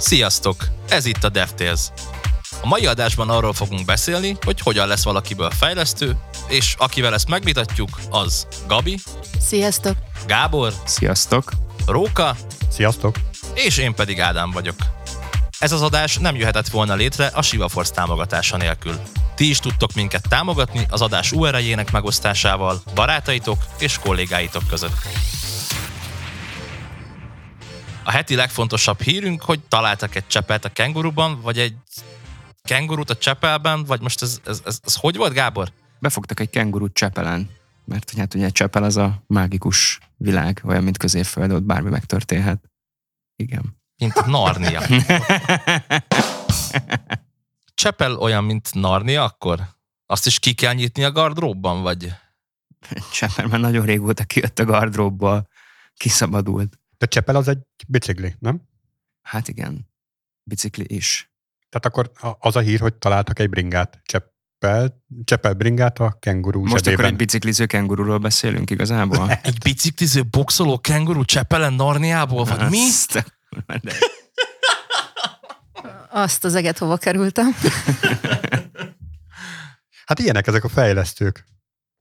Sziasztok! Ez itt a DevTales. A mai adásban arról fogunk beszélni, hogy hogyan lesz valakiből fejlesztő, és akivel ezt megvitatjuk, az Gabi, Sziasztok! Gábor, Sziasztok! Róka, Sziasztok! és én pedig Ádám vagyok. Ez az adás nem jöhetett volna létre a SivaForce támogatása nélkül. Ti is tudtok minket támogatni az adás URL-jének megosztásával, barátaitok és kollégáitok között. A heti legfontosabb hírünk, hogy találtak egy csepelt a kenguruban, vagy egy kengurut a csepelben, vagy most ez, ez, ez, ez hogy volt, Gábor? Befogtak egy kengurút Csepelen, mert hát ugye Csepel az a mágikus világ, olyan, mint középföld, ott bármi megtörténhet. Igen. Mint Narnia. Csepel olyan, mint Narnia, akkor? Azt is ki kell nyitni a gardróbban, vagy? Csepel már nagyon régóta kijött a gardróbból, kiszabadult. De Csepel az egy bicikli, nem? Hát igen, bicikli is. Tehát akkor az a hír, hogy találtak egy bringát. Csepel, Csepel bringát a kenguru Most zsebében. akkor egy bicikliző kengururól beszélünk igazából? Egy bicikliző, boxoló kenguru Csepelen Narniából, vagy mi? Azt de- Azt az eget hova kerültem. Hát ilyenek ezek a fejlesztők.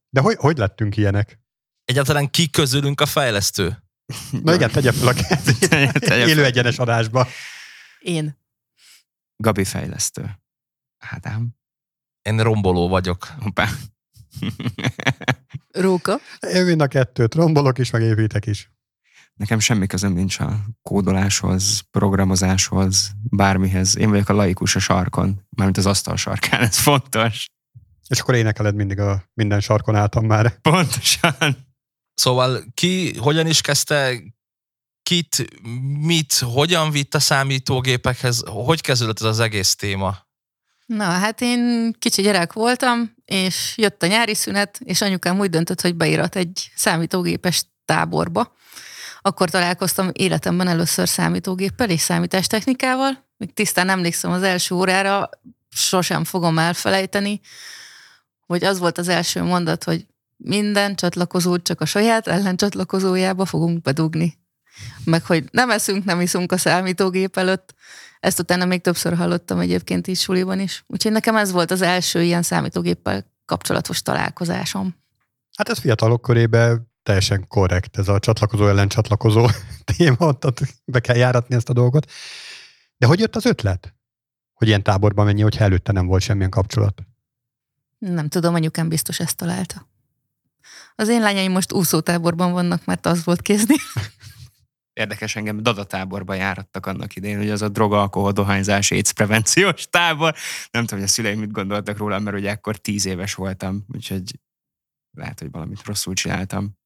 De hogy, hogy lettünk ilyenek? Egyáltalán ki közülünk a fejlesztő? Na igen, tegye fel a kezét. Élő egyenes adásba. Én. Gabi fejlesztő. Ádám. Én romboló vagyok. Hoppá. Róka. Én mind a kettőt, rombolok is, meg építek is. Nekem semmi közöm nincs a kódoláshoz, programozáshoz, bármihez. Én vagyok a laikus a sarkon, mármint az asztal sarkán, ez fontos. És akkor énekeled mindig a minden sarkon álltam már. Pontosan. Szóval ki hogyan is kezdte, kit, mit, hogyan vitt a számítógépekhez, hogy kezdődött ez az egész téma? Na, hát én kicsi gyerek voltam, és jött a nyári szünet, és anyukám úgy döntött, hogy beírat egy számítógépes táborba. Akkor találkoztam életemben először számítógéppel és számítástechnikával. Még tisztán emlékszem az első órára, sosem fogom elfelejteni, hogy az volt az első mondat, hogy minden csatlakozót csak a saját ellencsatlakozójába fogunk bedugni. Meg hogy nem eszünk, nem iszunk a számítógép előtt. Ezt utána még többször hallottam egyébként is suliban is. Úgyhogy nekem ez volt az első ilyen számítógéppel kapcsolatos találkozásom. Hát ez fiatalok körében teljesen korrekt, ez a csatlakozó ellen csatlakozó téma, ott be kell járatni ezt a dolgot. De hogy jött az ötlet? Hogy ilyen táborban mennyi, hogyha előtte nem volt semmilyen kapcsolat? Nem tudom, anyukám biztos ezt találta. Az én lányaim most úszótáborban vannak, mert az volt kézni. Érdekes engem, dadatáborba járattak annak idején, hogy az a droga, alkohol, dohányzás, AIDS prevenciós tábor. Nem tudom, hogy a szüleim mit gondoltak róla, mert ugye akkor tíz éves voltam, úgyhogy lehet, hogy valamit rosszul csináltam.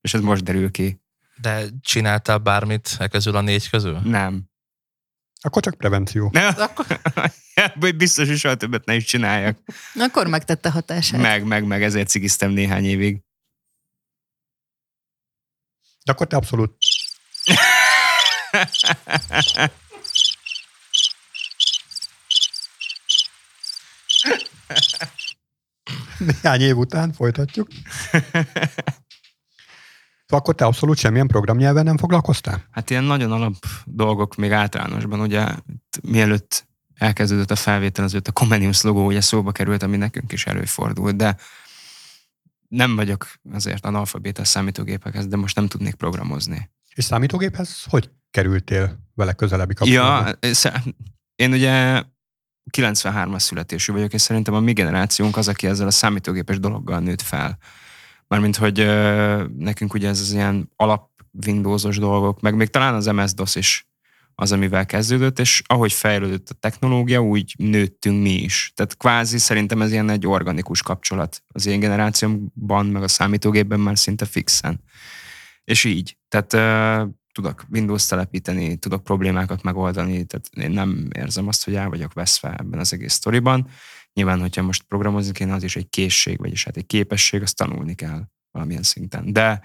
És ez most derül ki. De csináltál bármit e közül a négy közül? Nem. Akkor csak prevenció. Ne, Akkor, biztos, hogy soha többet ne is csináljak. akkor megtette hatását. Meg, meg, meg, ezért cigiztem néhány évig. De akkor te abszolút néhány év után folytatjuk. Szóval akkor te abszolút semmilyen programnyelven nem foglalkoztál? Hát ilyen nagyon alap dolgok még általánosban, ugye mielőtt elkezdődött a felvétel, azért a Comenius logó ugye szóba került, ami nekünk is előfordult, de nem vagyok azért analfabéta a számítógépekhez, de most nem tudnék programozni. És számítógéphez hogy kerültél vele közelebbi kapcsolatba? Ja, én ugye 93-as születésű vagyok, és szerintem a mi generációnk az, aki ezzel a számítógépes dologgal nőtt fel. Mármint, hogy ö, nekünk ugye ez az ilyen alap Windowsos dolgok, meg még talán az MS-DOS is az, amivel kezdődött, és ahogy fejlődött a technológia, úgy nőttünk mi is. Tehát kvázi szerintem ez ilyen egy organikus kapcsolat az én generációmban, meg a számítógépben már szinte fixen. És így. Tehát tudok Windows telepíteni, tudok problémákat megoldani, tehát én nem érzem azt, hogy el vagyok veszve ebben az egész sztoriban. Nyilván, hogyha most programozni kéne, az is egy készség, vagyis hát egy képesség, azt tanulni kell valamilyen szinten. De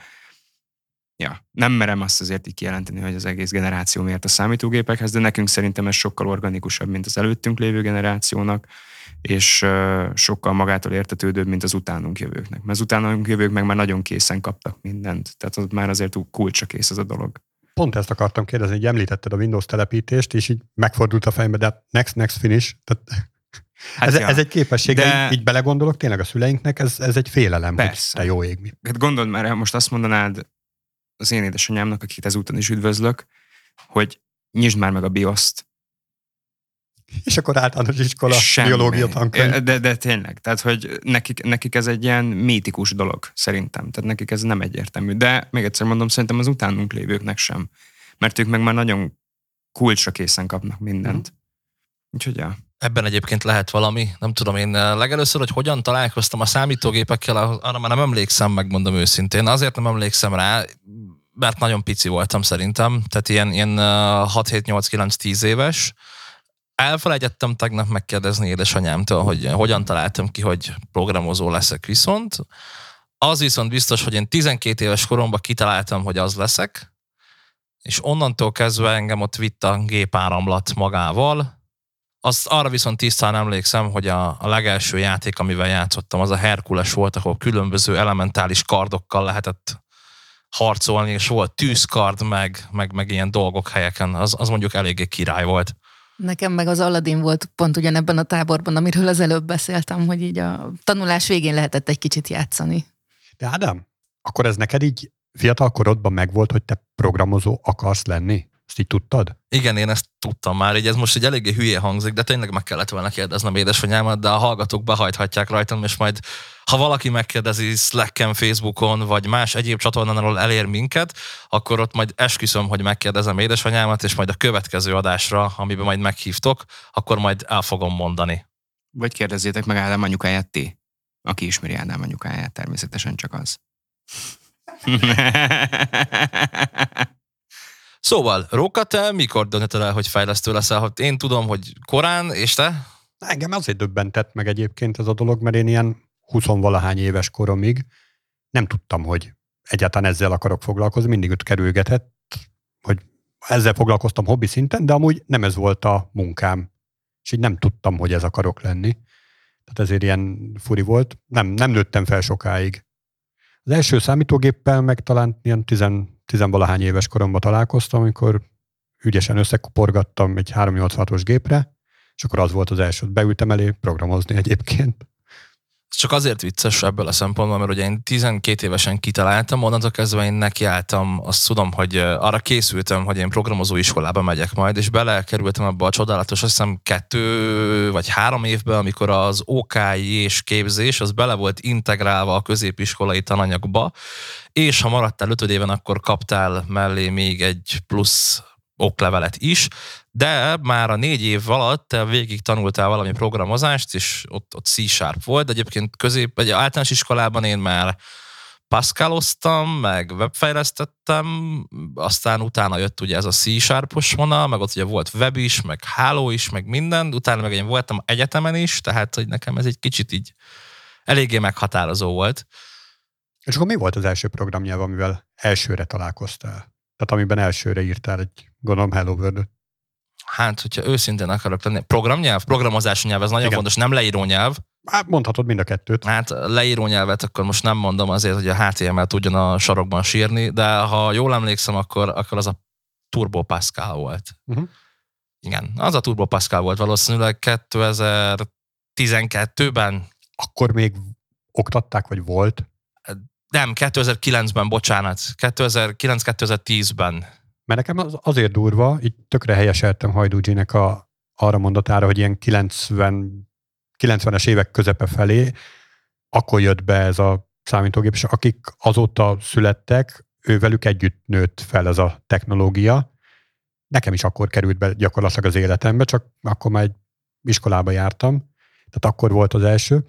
ja, nem merem azt azért így kijelenteni, hogy az egész generáció miért a számítógépekhez, de nekünk szerintem ez sokkal organikusabb, mint az előttünk lévő generációnak, és sokkal magától értetődőbb, mint az utánunk jövőknek. Mert az utánunk jövők meg már nagyon készen kaptak mindent, tehát ott már azért kulcsra kész az a dolog. Pont ezt akartam kérdezni, hogy említetted a Windows telepítést, és így megfordult a fejembe, de hát next, next finish. Tehát Hát ez, ja. ez egy képesség, de, így, így belegondolok, tényleg a szüleinknek ez, ez egy félelem, Persze. hogy te jó ég mi. Hát gondold már, ha most azt mondanád az én édesanyámnak, akit ezúton is üdvözlök, hogy nyisd már meg a BIOS-t. És akkor általános iskola, Semmi. biológia tankönyv. De, de tényleg, tehát hogy nekik, nekik ez egy ilyen mítikus dolog, szerintem. Tehát nekik ez nem egyértelmű. De még egyszer mondom, szerintem az utánunk lévőknek sem. Mert ők meg már nagyon kulcsra készen kapnak mindent. Úgyhogy ja. Ebben egyébként lehet valami, nem tudom én eh, legelőször, hogy hogyan találkoztam a számítógépekkel, arra már nem emlékszem, megmondom őszintén. Azért nem emlékszem rá, mert nagyon pici voltam szerintem, tehát ilyen, ilyen eh, 6-7-8-9-10 éves. Elfelejtettem tegnap megkérdezni édesanyámtól, hogy hogyan találtam ki, hogy programozó leszek viszont. Az viszont biztos, hogy én 12 éves koromban kitaláltam, hogy az leszek, és onnantól kezdve engem ott vitt a gépáramlat magával, azt arra viszont tisztán emlékszem, hogy a, a legelső játék, amivel játszottam, az a Herkules volt, ahol különböző elementális kardokkal lehetett harcolni, és volt tűzkard, meg, meg, meg ilyen dolgok helyeken. Az, az mondjuk eléggé király volt. Nekem meg az Aladdin volt pont ugyanebben a táborban, amiről az előbb beszéltem, hogy így a tanulás végén lehetett egy kicsit játszani. De Ádám, akkor ez neked így fiatal korodban megvolt, hogy te programozó akarsz lenni? Ezt így tudtad? Igen, én ezt tudtam már, így ez most egy eléggé hülye hangzik, de tényleg meg kellett volna kérdeznem édesanyámat, de a hallgatók behajthatják rajtam, és majd ha valaki megkérdezi Slacken, Facebookon, vagy más egyéb csatornánról elér minket, akkor ott majd esküszöm, hogy megkérdezem édesanyámat, és majd a következő adásra, amiben majd meghívtok, akkor majd el fogom mondani. Vagy kérdezzétek meg Ádám anyukáját ti. Aki ismeri Ádám anyukáját, természetesen csak az. Szóval, Róka, te mikor döntöd el, hogy fejlesztő leszel? Hát Én tudom, hogy korán, és te? Engem azért döbbentett meg egyébként ez a dolog, mert én ilyen 20-valahány éves koromig nem tudtam, hogy egyáltalán ezzel akarok foglalkozni, mindig ott kerülgetett, hogy ezzel foglalkoztam hobbi szinten, de amúgy nem ez volt a munkám, és így nem tudtam, hogy ez akarok lenni. Tehát ezért ilyen furi volt. Nem, nem nőttem fel sokáig. Az első számítógéppel meg talán ilyen tizen, tizenvalahány éves koromban találkoztam, amikor ügyesen összekuporgattam egy 386-os gépre, és akkor az volt az első. Beültem elé programozni egyébként. Csak azért vicces ebből a szempontból, mert ugye én 12 évesen kitaláltam, onnantól kezdve én nekiálltam, azt tudom, hogy arra készültem, hogy én programozó iskolába megyek majd, és belekerültem abba a csodálatos, azt hiszem kettő vagy három évben, amikor az OKI és képzés, az bele volt integrálva a középiskolai tananyagba, és ha maradtál ötöd éven, akkor kaptál mellé még egy plusz oklevelet is, de már a négy év alatt végig tanultál valami programozást, és ott, ott C-sharp volt, de egyébként közép, vagy általános iskolában én már Pascaloztam, meg webfejlesztettem, aztán utána jött ugye ez a C-sharpos vonal, meg ott ugye volt web is, meg háló is, meg minden, utána meg én voltam egyetemen is, tehát hogy nekem ez egy kicsit így eléggé meghatározó volt. És akkor mi volt az első programnyelv, amivel elsőre találkoztál? Tehát amiben elsőre írtál egy, gondolom, Hello world Hát, hogyha őszintén akarok lenni, programnyelv, programozási nyelv, ez nagyon Igen. fontos, nem leíró nyelv. Hát mondhatod mind a kettőt. Hát leíró nyelvet akkor most nem mondom azért, hogy a HTML tudjon a sarokban sírni, de ha jól emlékszem, akkor, akkor az a Turbo Pascal volt. Uh-huh. Igen, az a Turbo Pascal volt valószínűleg 2012-ben, Akkor még oktatták, vagy volt? nem, 2009-ben, bocsánat, 2009-2010-ben. Mert nekem az azért durva, így tökre helyeseltem Hajdúgyinek a, arra mondatára, hogy ilyen 90, 90-es évek közepe felé akkor jött be ez a számítógép, és akik azóta születtek, ővelük együtt nőtt fel ez a technológia. Nekem is akkor került be gyakorlatilag az életembe, csak akkor már egy iskolába jártam, tehát akkor volt az első.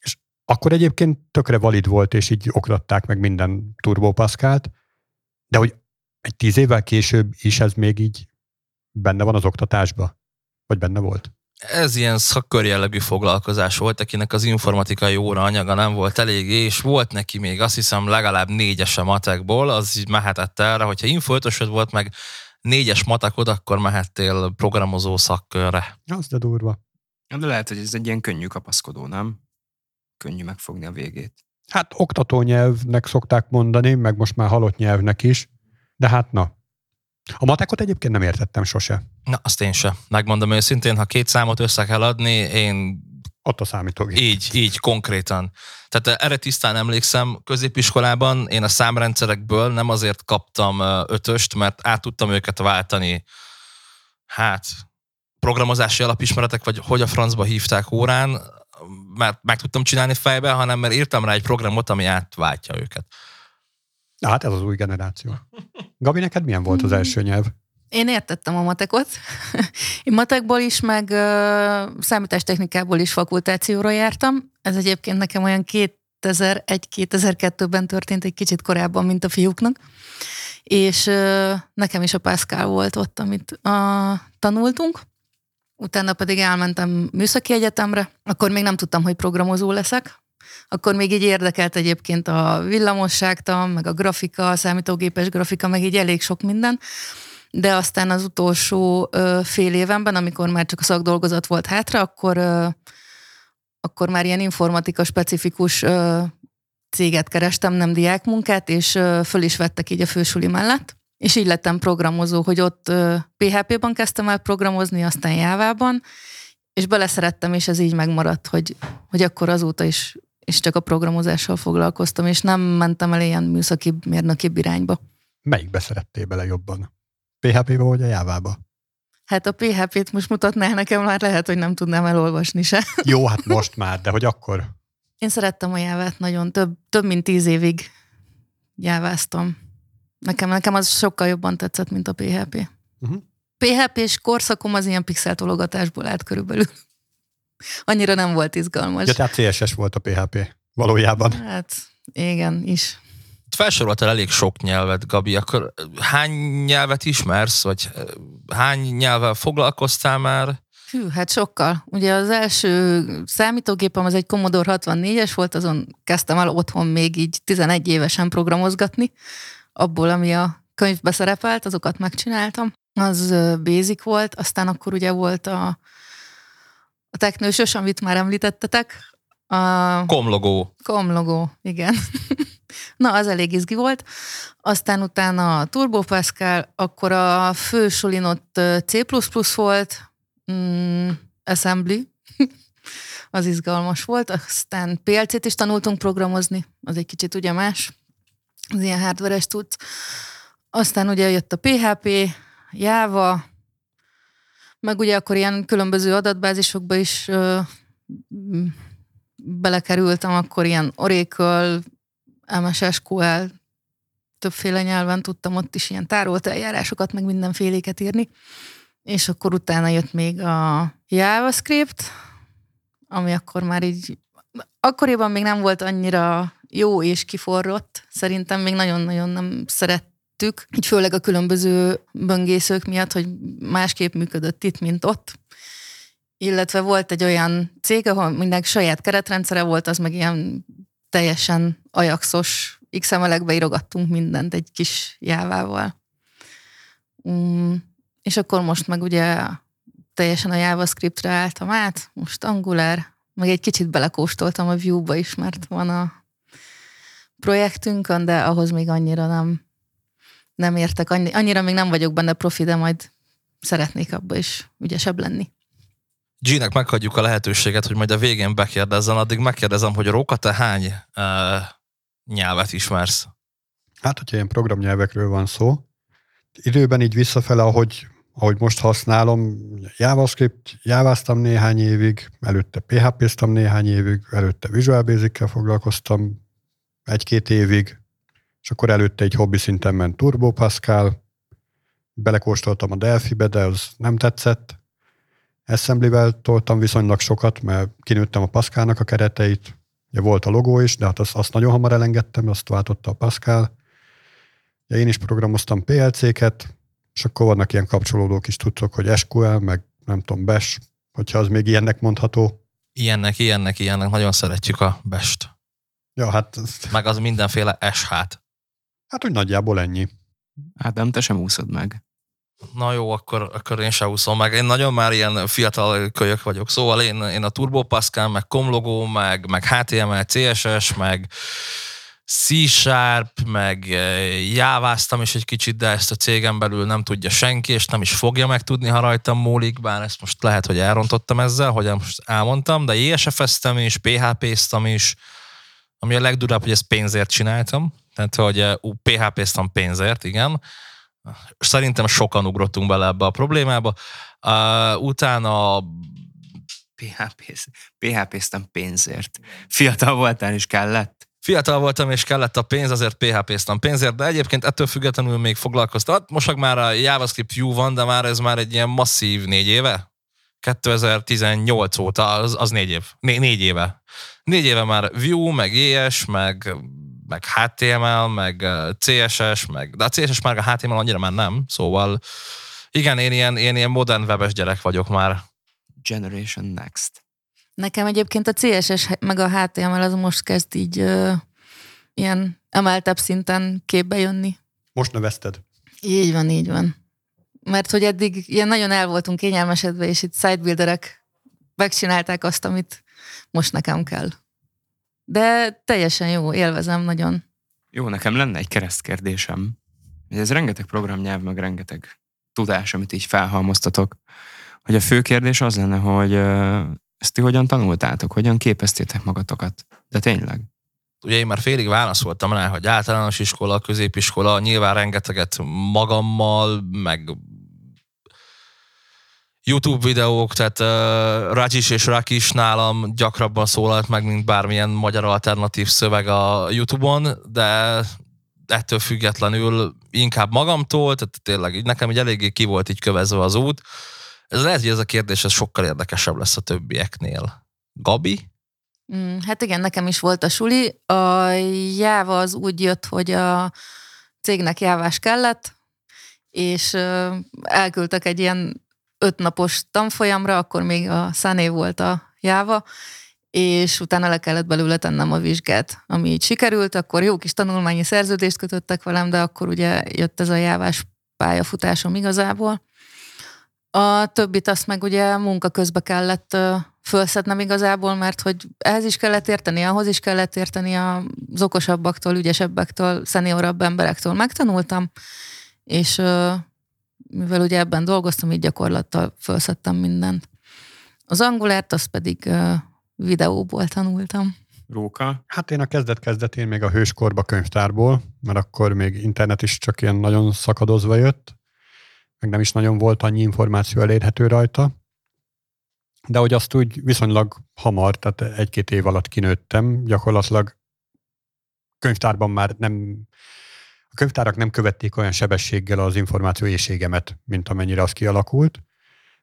És akkor egyébként tökre valid volt, és így oktatták meg minden Turbo de hogy egy tíz évvel később is ez még így benne van az oktatásba? Vagy benne volt? Ez ilyen szakkör jellegű foglalkozás volt, akinek az informatikai óra anyaga nem volt eléggé, és volt neki még azt hiszem legalább négyes a matekból, az így mehetett erre, hogyha infoötösöd volt meg négyes matekod, akkor mehettél programozó szakkörre. Az de durva. De lehet, hogy ez egy ilyen könnyű kapaszkodó, nem? Könnyű megfogni a végét. Hát oktatónyelvnek szokták mondani, meg most már halott nyelvnek is, de hát na, A matekot egyébként nem értettem sose. Na, azt én sem. Megmondom őszintén, ha két számot össze kell adni, én Ott a számítógép. így, így konkrétan. Tehát erre tisztán emlékszem, középiskolában én a számrendszerekből nem azért kaptam ö, ötöst, mert át tudtam őket váltani, hát programozási alapismeretek, vagy hogy a francba hívták órán, mert meg tudtam csinálni fejbe, hanem mert írtam rá egy programot, ami átváltja őket. Na, hát ez az új generáció. Gabi, neked milyen volt az első nyelv? Én értettem a matekot. Én matekból is, meg ö, számítástechnikából is fakultációra jártam. Ez egyébként nekem olyan 2001-2002-ben történt, egy kicsit korábban, mint a fiúknak. És ö, nekem is a Pascal volt ott, amit a, tanultunk. Utána pedig elmentem műszaki egyetemre. Akkor még nem tudtam, hogy programozó leszek. Akkor még így érdekelt egyébként a villamosságtan, meg a grafika, a számítógépes grafika, meg így elég sok minden de aztán az utolsó ö, fél évenben, amikor már csak a szakdolgozat volt hátra, akkor, ö, akkor már ilyen informatika specifikus ö, céget kerestem, nem diákmunkát, és ö, föl is vettek így a fősuli mellett. És így lettem programozó, hogy ott ö, PHP-ban kezdtem el programozni, aztán Jávában, és beleszerettem, és ez így megmaradt, hogy, hogy akkor azóta is és csak a programozással foglalkoztam, és nem mentem el ilyen műszaki, mérnöki irányba. Melyikbe szerettél bele jobban? PHP-be vagy a Java-ba? Hát a PHP-t most mutatnál nekem, már lehet, hogy nem tudnám elolvasni se. Jó, hát most már, de hogy akkor? Én szerettem a jávát nagyon, több, több mint tíz évig jáváztam. Nekem, nekem az sokkal jobban tetszett, mint a PHP. Uh-huh. PHP-s korszakom az ilyen pixeltologatásból állt körülbelül. Annyira nem volt izgalmas. Ja, tehát CSS volt a PHP valójában. Hát igen, is. Felsoroltál elég sok nyelvet, Gabi, akkor hány nyelvet ismersz, vagy ö, hány nyelvvel foglalkoztál már? Hű, hát sokkal. Ugye az első számítógépem az egy Commodore 64-es volt, azon kezdtem el otthon még így 11 évesen programozgatni. Abból, ami a könyvbe szerepelt, azokat megcsináltam. Az ö, basic volt, aztán akkor ugye volt a, a teknősös, amit már említettetek. A Komlogó. komlogó, igen. Na, az elég izgi volt. Aztán utána a Turbo Pascal, akkor a fősulin ott C++ volt, mm, Assembly, az izgalmas volt, aztán PLC-t is tanultunk programozni, az egy kicsit ugye más, az ilyen hardveres tudsz. Aztán ugye jött a PHP, Java, meg ugye akkor ilyen különböző adatbázisokba is ö, belekerültem, akkor ilyen Oracle, MS SQL, többféle nyelven tudtam ott is ilyen tárolt eljárásokat, meg mindenféléket írni. És akkor utána jött még a JavaScript, ami akkor már így, akkoriban még nem volt annyira jó és kiforrott. Szerintem még nagyon-nagyon nem szerettük, így főleg a különböző böngészők miatt, hogy másképp működött itt, mint ott. Illetve volt egy olyan cég, ahol mindenki saját keretrendszere volt, az meg ilyen teljesen ajaxos XML-ekbe írogattunk mindent egy kis jávával. Um, és akkor most meg ugye teljesen a JavaScriptre álltam át, most Angular, meg egy kicsit belekóstoltam a Vue-ba is, mert van a projektünkön, de ahhoz még annyira nem, nem értek, annyi, annyira még nem vagyok benne profi, de majd szeretnék abba is ügyesebb lenni. G-nek meghagyjuk a lehetőséget, hogy majd a végén bekérdezzen, addig megkérdezem, hogy Róka, te hány uh, nyelvet ismersz? Hát, hogyha ilyen programnyelvekről van szó, időben így visszafele, ahogy, ahogy most használom, JavaScript, javáztam néhány évig, előtte PHP-ztam néhány évig, előtte Visual Basic-kel foglalkoztam egy-két évig, és akkor előtte egy hobbi szinten ment Turbo Pascal, belekóstoltam a Delphi-be, de az nem tetszett. Assembly-vel toltam viszonylag sokat, mert kinőttem a Pascalnak a kereteit, Ugye volt a logó is, de hát azt, azt nagyon hamar elengedtem, azt váltotta a Pascal. Ugye én is programoztam PLC-ket, és akkor vannak ilyen kapcsolódók is tudtok, hogy SQL, meg nem tudom, Bash, hogyha az még ilyennek mondható. Ilyennek, ilyennek, ilyennek. Nagyon szeretjük a best. Ja, hát, Meg az mindenféle SH-t. Hát úgy nagyjából ennyi. Ádám, te sem úszod meg. Na jó, akkor, akkor én se úszom meg. Én nagyon már ilyen fiatal kölyök vagyok. Szóval én, én a Turbo Pascal, meg Comlogo, meg, meg HTML, CSS, meg C-Sharp, meg eh, jáváztam is egy kicsit, de ezt a cégem belül nem tudja senki, és nem is fogja megtudni, ha rajtam múlik, bár ezt most lehet, hogy elrontottam ezzel, hogy most elmondtam, de ISF-eztem is, PHP-ztam is, ami a legdurább, hogy ezt pénzért csináltam, tehát hogy eh, ú, PHP-ztam pénzért, igen. Szerintem sokan ugrottunk bele ebbe a problémába. Uh, utána PHP-z, PHP-ztem pénzért. Fiatal voltál is kellett? Fiatal voltam, és kellett a pénz, azért PHP-ztam pénzért, de egyébként ettől függetlenül még foglalkoztat. Most már a JavaScript Vue van, de már ez már egy ilyen masszív négy éve. 2018 óta, az, az négy év. Né, négy éve. Négy éve már Vue, meg ES, meg, meg HTML, meg CSS, meg, de a CSS már a HTML annyira már nem, szóval igen, én ilyen, én ilyen modern webes gyerek vagyok már. Generation Next. Nekem egyébként a CSS meg a HTML az most kezd így ö, ilyen emeltebb szinten képbe jönni. Most növeszted. Így van, így van. Mert hogy eddig ilyen nagyon el voltunk kényelmesedve, és itt sidebuilderek megcsinálták azt, amit most nekem kell. De teljesen jó, élvezem nagyon. Jó, nekem lenne egy keresztkérdésem. Ez rengeteg programnyelv, meg rengeteg tudás, amit így felhalmoztatok. Hogy a fő kérdés az lenne, hogy ezt ti hogyan tanultátok, hogyan képeztétek magatokat? De tényleg? Ugye én már félig válaszoltam rá, hogy általános iskola, középiskola, nyilván rengeteget magammal, meg YouTube videók, tehát uh, Rajis és Rakis nálam gyakrabban szólalt meg, mint bármilyen magyar alternatív szöveg a YouTube-on, de ettől függetlenül inkább magamtól, tehát tényleg nekem így eléggé ki volt így kövezve az út. Ez lehet, hogy ez a kérdés ez sokkal érdekesebb lesz a többieknél. Gabi? Mm, hát igen, nekem is volt a suli. A jáva az úgy jött, hogy a cégnek jávás kellett, és elküldtek egy ilyen ötnapos tanfolyamra, akkor még a Száné volt a jáva, és utána le kellett belőle tennem a vizsgát. Ami így sikerült, akkor jó kis tanulmányi szerződést kötöttek velem, de akkor ugye jött ez a jávás pályafutásom igazából. A többit azt meg ugye munka közben kellett fölszednem igazából, mert hogy ehhez is kellett érteni, ahhoz is kellett érteni az okosabbaktól, ügyesebbektől, szeniorabb emberektől megtanultam, és mivel ugye ebben dolgoztam, így gyakorlattal felszettem mindent. Az angulárt azt pedig videóból tanultam. Róka? Hát én a kezdet-kezdetén még a hőskorba könyvtárból, mert akkor még internet is csak ilyen nagyon szakadozva jött, meg nem is nagyon volt annyi információ elérhető rajta. De hogy azt úgy viszonylag hamar, tehát egy-két év alatt kinőttem, gyakorlatilag könyvtárban már nem, a könyvtárak nem követték olyan sebességgel az információ éjségemet, mint amennyire az kialakult.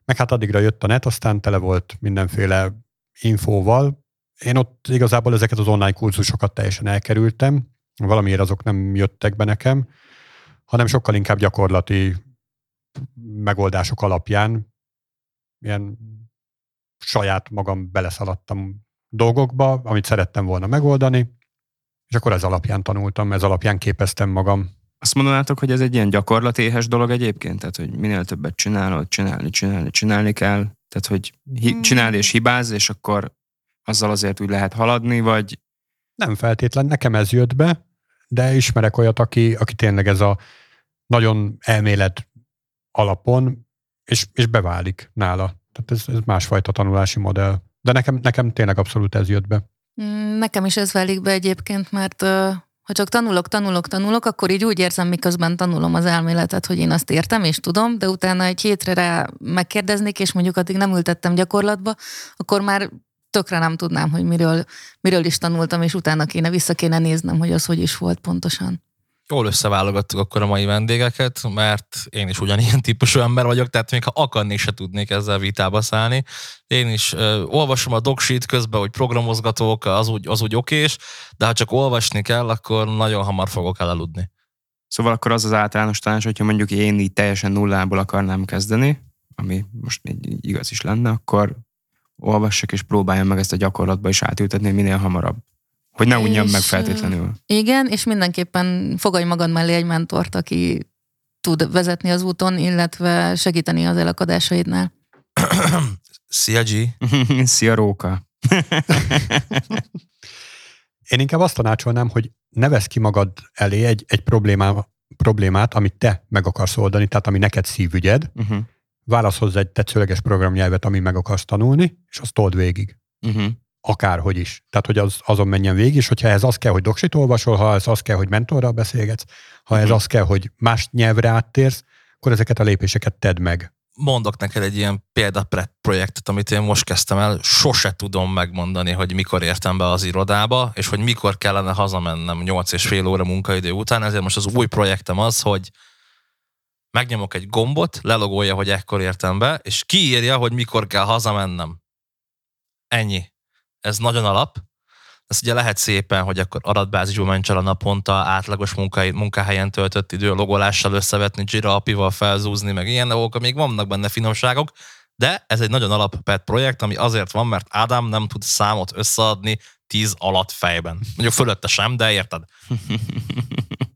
Meg hát addigra jött a net, aztán tele volt mindenféle infóval. Én ott igazából ezeket az online kurzusokat teljesen elkerültem, valamiért azok nem jöttek be nekem, hanem sokkal inkább gyakorlati megoldások alapján ilyen saját magam beleszaladtam dolgokba, amit szerettem volna megoldani, és akkor ez alapján tanultam, ez alapján képeztem magam. Azt mondanátok, hogy ez egy ilyen gyakorlatéhes dolog egyébként? Tehát, hogy minél többet csinálod, csinálni, csinálni, csinálni kell? Tehát, hogy hi- hmm. csinál és hibáz, és akkor azzal azért úgy lehet haladni, vagy... Nem feltétlen, nekem ez jött be, de ismerek olyat, aki, aki tényleg ez a nagyon elmélet alapon, és, és beválik nála. Tehát ez, ez másfajta tanulási modell. De nekem, nekem tényleg abszolút ez jött be. Nekem is ez válik be egyébként, mert ha csak tanulok, tanulok, tanulok, akkor így úgy érzem, miközben tanulom az elméletet, hogy én azt értem és tudom, de utána egy hétre rá megkérdeznék, és mondjuk addig nem ültettem gyakorlatba, akkor már tökre nem tudnám, hogy miről, miről is tanultam, és utána kéne, vissza kéne néznem, hogy az hogy is volt pontosan jól összeválogattuk akkor a mai vendégeket, mert én is ugyanilyen típusú ember vagyok, tehát még ha akarnék, se tudnék ezzel vitába szállni. Én is uh, olvasom a docsít közben, hogy programozgatók, az úgy, az úgy okés, de ha csak olvasni kell, akkor nagyon hamar fogok elaludni. Szóval akkor az az általános tanács, hogyha mondjuk én így teljesen nullából akarnám kezdeni, ami most még igaz is lenne, akkor olvassak és próbáljam meg ezt a gyakorlatba is átültetni minél hamarabb. Hogy ne unjam meg feltétlenül. Igen, és mindenképpen fogadj magad mellé egy mentort, aki tud vezetni az úton, illetve segíteni az elakadásaidnál. Szia, G. Szia, Róka. Én inkább azt tanácsolnám, hogy nevesz ki magad elé egy, egy problémá, problémát, amit te meg akarsz oldani, tehát ami neked szívügyed, Uh-huh. válasz hozzá egy tetszőleges programnyelvet, ami meg akarsz tanulni, és azt told végig. Uh-huh. Akárhogy is. Tehát, hogy az, azon menjen végig, és hogyha ez az kell, hogy doksit olvasol, ha ez az kell, hogy mentorral beszélgetsz, ha ez Mhm. az kell, hogy más nyelvre áttérsz, akkor ezeket a lépéseket tedd meg. Mondok neked egy ilyen példaprojektet, amit én most kezdtem el. Sose tudom megmondani, hogy mikor értem be az irodába, és hogy mikor kellene hazamennem 8 és fél óra munkaidő után. Ezért most az új projektem az, hogy megnyomok egy gombot, lelogolja, hogy ekkor értem be, és kiírja, hogy mikor kell hazamennem. Ennyi. Ez nagyon alap. Ezt ugye lehet szépen, hogy akkor adatbázisból el a naponta, átlagos munkai, munkahelyen töltött idő, logolással összevetni, Jira apival felzúzni, meg ilyen dolgok, még vannak benne finomságok, de ez egy nagyon alap pet projekt, ami azért van, mert Ádám nem tud számot összeadni 10 alatt fejben. Mondjuk fölötte sem, de érted?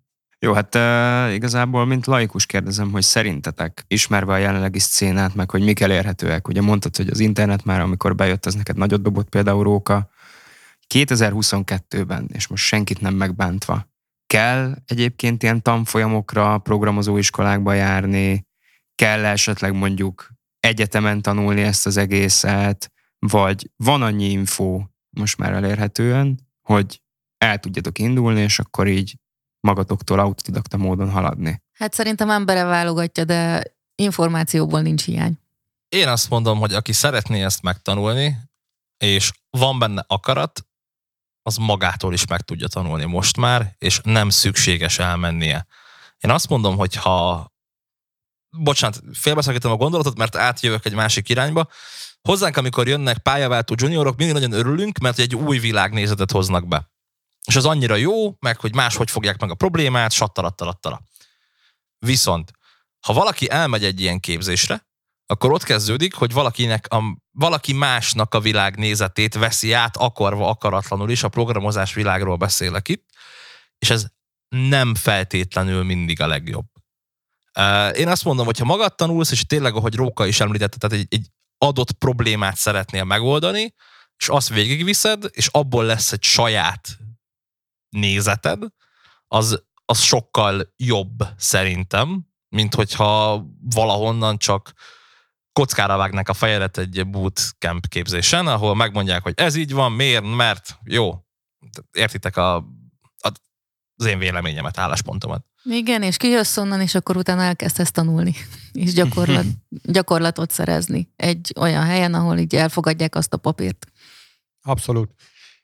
Jó, hát uh, igazából, mint laikus kérdezem, hogy szerintetek, ismerve a jelenlegi szcénát, meg hogy mik elérhetőek, ugye mondtad, hogy az internet már, amikor bejött, az neked nagyot dobott például Róka, 2022-ben, és most senkit nem megbántva, kell egyébként ilyen tanfolyamokra, programozóiskolákba járni, kell esetleg mondjuk egyetemen tanulni ezt az egészet, vagy van annyi info most már elérhetően, hogy el tudjatok indulni, és akkor így magatoktól autodidakta módon haladni. Hát szerintem embere válogatja, de információból nincs hiány. Én azt mondom, hogy aki szeretné ezt megtanulni, és van benne akarat, az magától is meg tudja tanulni most már, és nem szükséges elmennie. Én azt mondom, hogy ha bocsánat, félbeszakítom a gondolatot, mert átjövök egy másik irányba. Hozzánk, amikor jönnek pályaváltó juniorok, mindig nagyon örülünk, mert egy új világnézetet hoznak be. És az annyira jó, meg hogy máshogy fogják meg a problémát, sattarattarattara. Viszont, ha valaki elmegy egy ilyen képzésre, akkor ott kezdődik, hogy valakinek a, valaki másnak a világnézetét veszi át, akarva, akaratlanul is, a programozás világról beszélek itt, és ez nem feltétlenül mindig a legjobb. Én azt mondom, hogy ha magad tanulsz, és tényleg, ahogy Róka is említette, tehát egy, egy adott problémát szeretnél megoldani, és azt végigviszed, és abból lesz egy saját nézeted, az, az sokkal jobb szerintem, mint hogyha valahonnan csak kockára vágnak a fejedet egy bootcamp képzésen, ahol megmondják, hogy ez így van, miért, mert jó. Értitek a, a, az én véleményemet, álláspontomat. Igen, és kijössz onnan, és akkor utána elkezdesz tanulni, és gyakorlat, gyakorlatot szerezni egy olyan helyen, ahol így elfogadják azt a papírt. Abszolút.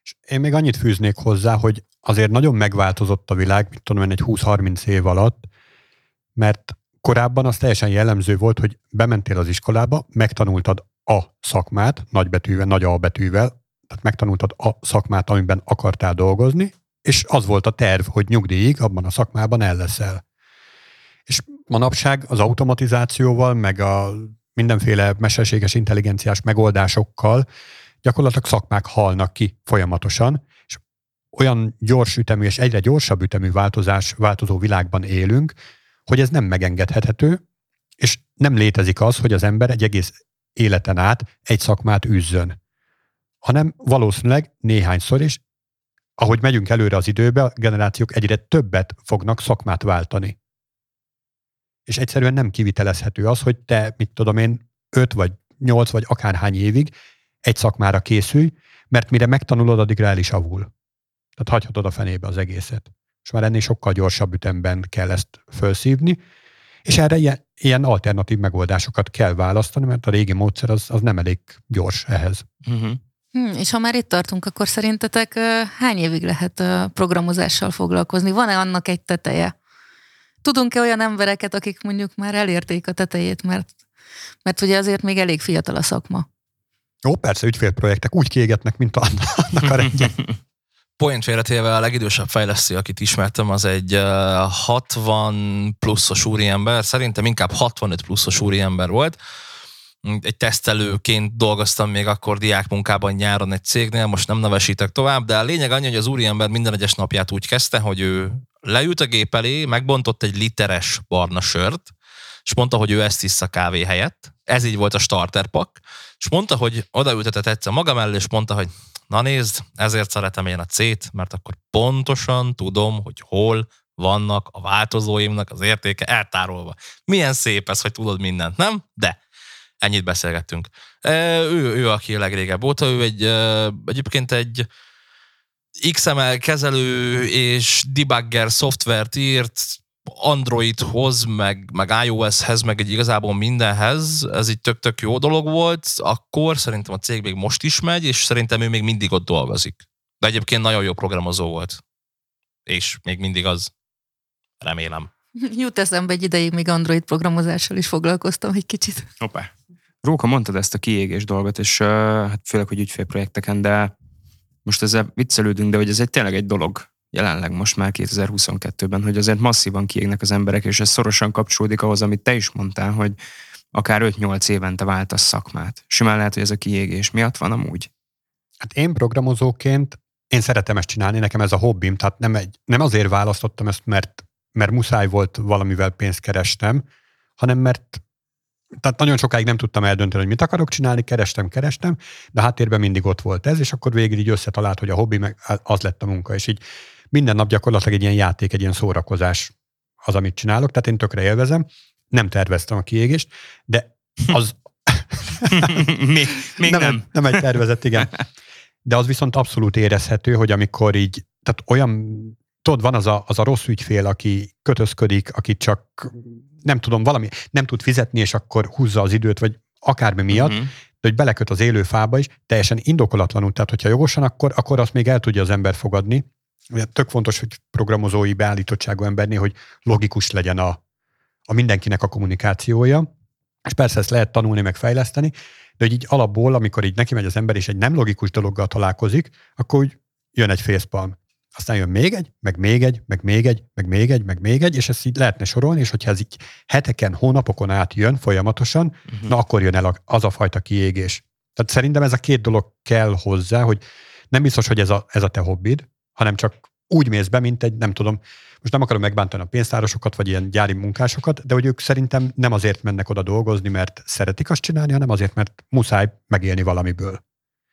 És én még annyit fűznék hozzá, hogy azért nagyon megváltozott a világ, mit tudom én, egy 20-30 év alatt, mert korábban az teljesen jellemző volt, hogy bementél az iskolába, megtanultad a szakmát, nagybetűvel, nagy A betűvel, tehát megtanultad a szakmát, amiben akartál dolgozni, és az volt a terv, hogy nyugdíjig abban a szakmában el leszel. És manapság az automatizációval, meg a mindenféle mesterséges intelligenciás megoldásokkal gyakorlatilag szakmák halnak ki folyamatosan, és olyan gyors ütemű és egyre gyorsabb ütemű változás, változó világban élünk, hogy ez nem megengedhető, és nem létezik az, hogy az ember egy egész életen át egy szakmát űzzön, hanem valószínűleg néhányszor is, ahogy megyünk előre az időbe, a generációk egyre többet fognak szakmát váltani. És egyszerűen nem kivitelezhető az, hogy te, mit tudom én, öt vagy nyolc vagy akárhány évig egy szakmára készülj, mert mire megtanulod, addigra el is avul. Tehát hagyhatod a fenébe az egészet. És már ennél sokkal gyorsabb ütemben kell ezt felszívni, és erre ilyen, ilyen alternatív megoldásokat kell választani, mert a régi módszer az, az nem elég gyors ehhez. Uh-huh. Hm, és ha már itt tartunk, akkor szerintetek hány évig lehet programozással foglalkozni? Van-e annak egy teteje? Tudunk-e olyan embereket, akik mondjuk már elérték a tetejét, mert, mert ugye azért még elég fiatal a szakma. Jó, persze, ügyfélprojektek úgy kiégetnek, mint annak a rendje. Point félretéve a legidősebb fejlesztő, akit ismertem, az egy uh, 60 pluszos úriember, szerintem inkább 65 pluszos úriember volt. Egy tesztelőként dolgoztam még akkor diákmunkában nyáron egy cégnél, most nem nevesítek tovább, de a lényeg annyi, hogy az úriember minden egyes napját úgy kezdte, hogy ő leült a gép elé, megbontott egy literes barna sört, és mondta, hogy ő ezt isz a kávé helyett. Ez így volt a starter pack, és mondta, hogy odaültetett egyszer maga mellé, és mondta, hogy na nézd, ezért szeretem én a C-t, mert akkor pontosan tudom, hogy hol vannak a változóimnak az értéke eltárolva. Milyen szép ez, hogy tudod mindent, nem? De ennyit beszélgettünk. Ő, ő aki legrégebb óta, ő egy, egyébként egy XML kezelő és debugger szoftvert írt, Androidhoz, meg, meg iOS-hez, meg egy igazából mindenhez, ez egy tök-tök jó dolog volt, akkor szerintem a cég még most is megy, és szerintem ő még mindig ott dolgozik. De egyébként nagyon jó programozó volt. És még mindig az. Remélem. Jut eszembe egy ideig, még Android programozással is foglalkoztam egy kicsit. Hoppá. Róka, mondtad ezt a kiégés dolgot, és uh, hát főleg, hogy ügyfélprojekteken, de most ezzel viccelődünk, de hogy ez egy tényleg egy dolog jelenleg most már 2022-ben, hogy azért masszívan kiégnek az emberek, és ez szorosan kapcsolódik ahhoz, amit te is mondtál, hogy akár 5-8 évente váltasz szakmát. Simán lehet, hogy ez a kiégés miatt van amúgy. Hát én programozóként én szeretem ezt csinálni, nekem ez a hobbim, tehát nem, egy, nem azért választottam ezt, mert, mert muszáj volt valamivel pénzt kerestem, hanem mert tehát nagyon sokáig nem tudtam eldönteni, hogy mit akarok csinálni, kerestem, kerestem, de háttérben mindig ott volt ez, és akkor végig így összetalált, hogy a hobbi meg az lett a munka, és így minden nap gyakorlatilag egy ilyen játék, egy ilyen szórakozás az, amit csinálok, tehát én tökre élvezem, nem terveztem a kiégést, de az... még, még nem, nem. Nem egy tervezet, igen. De az viszont abszolút érezhető, hogy amikor így, tehát olyan, tudod, van az a, az a rossz ügyfél, aki kötözködik, aki csak nem tudom, valami, nem tud fizetni, és akkor húzza az időt, vagy akármi miatt, uh-huh. de hogy beleköt az élő fába is, teljesen indokolatlanul, tehát hogyha jogosan, akkor, akkor azt még el tudja az ember fogadni. Ugye tök fontos, hogy programozói beállítottságú embernél, hogy logikus legyen a, a mindenkinek a kommunikációja, és persze ezt lehet tanulni, meg fejleszteni, de hogy így alapból, amikor így neki megy az ember, és egy nem logikus dologgal találkozik, akkor úgy jön egy facepalm aztán jön még egy, meg még egy, meg még egy, meg még egy, meg még egy, és ezt így lehetne sorolni, és hogyha ez így heteken, hónapokon át jön folyamatosan, uh-huh. na akkor jön el az a fajta kiégés. Tehát szerintem ez a két dolog kell hozzá, hogy nem biztos, hogy ez a, ez a te hobbid, hanem csak úgy mész be, mint egy, nem tudom, most nem akarom megbántani a pénztárosokat, vagy ilyen gyári munkásokat, de hogy ők szerintem nem azért mennek oda dolgozni, mert szeretik azt csinálni, hanem azért, mert muszáj megélni valamiből.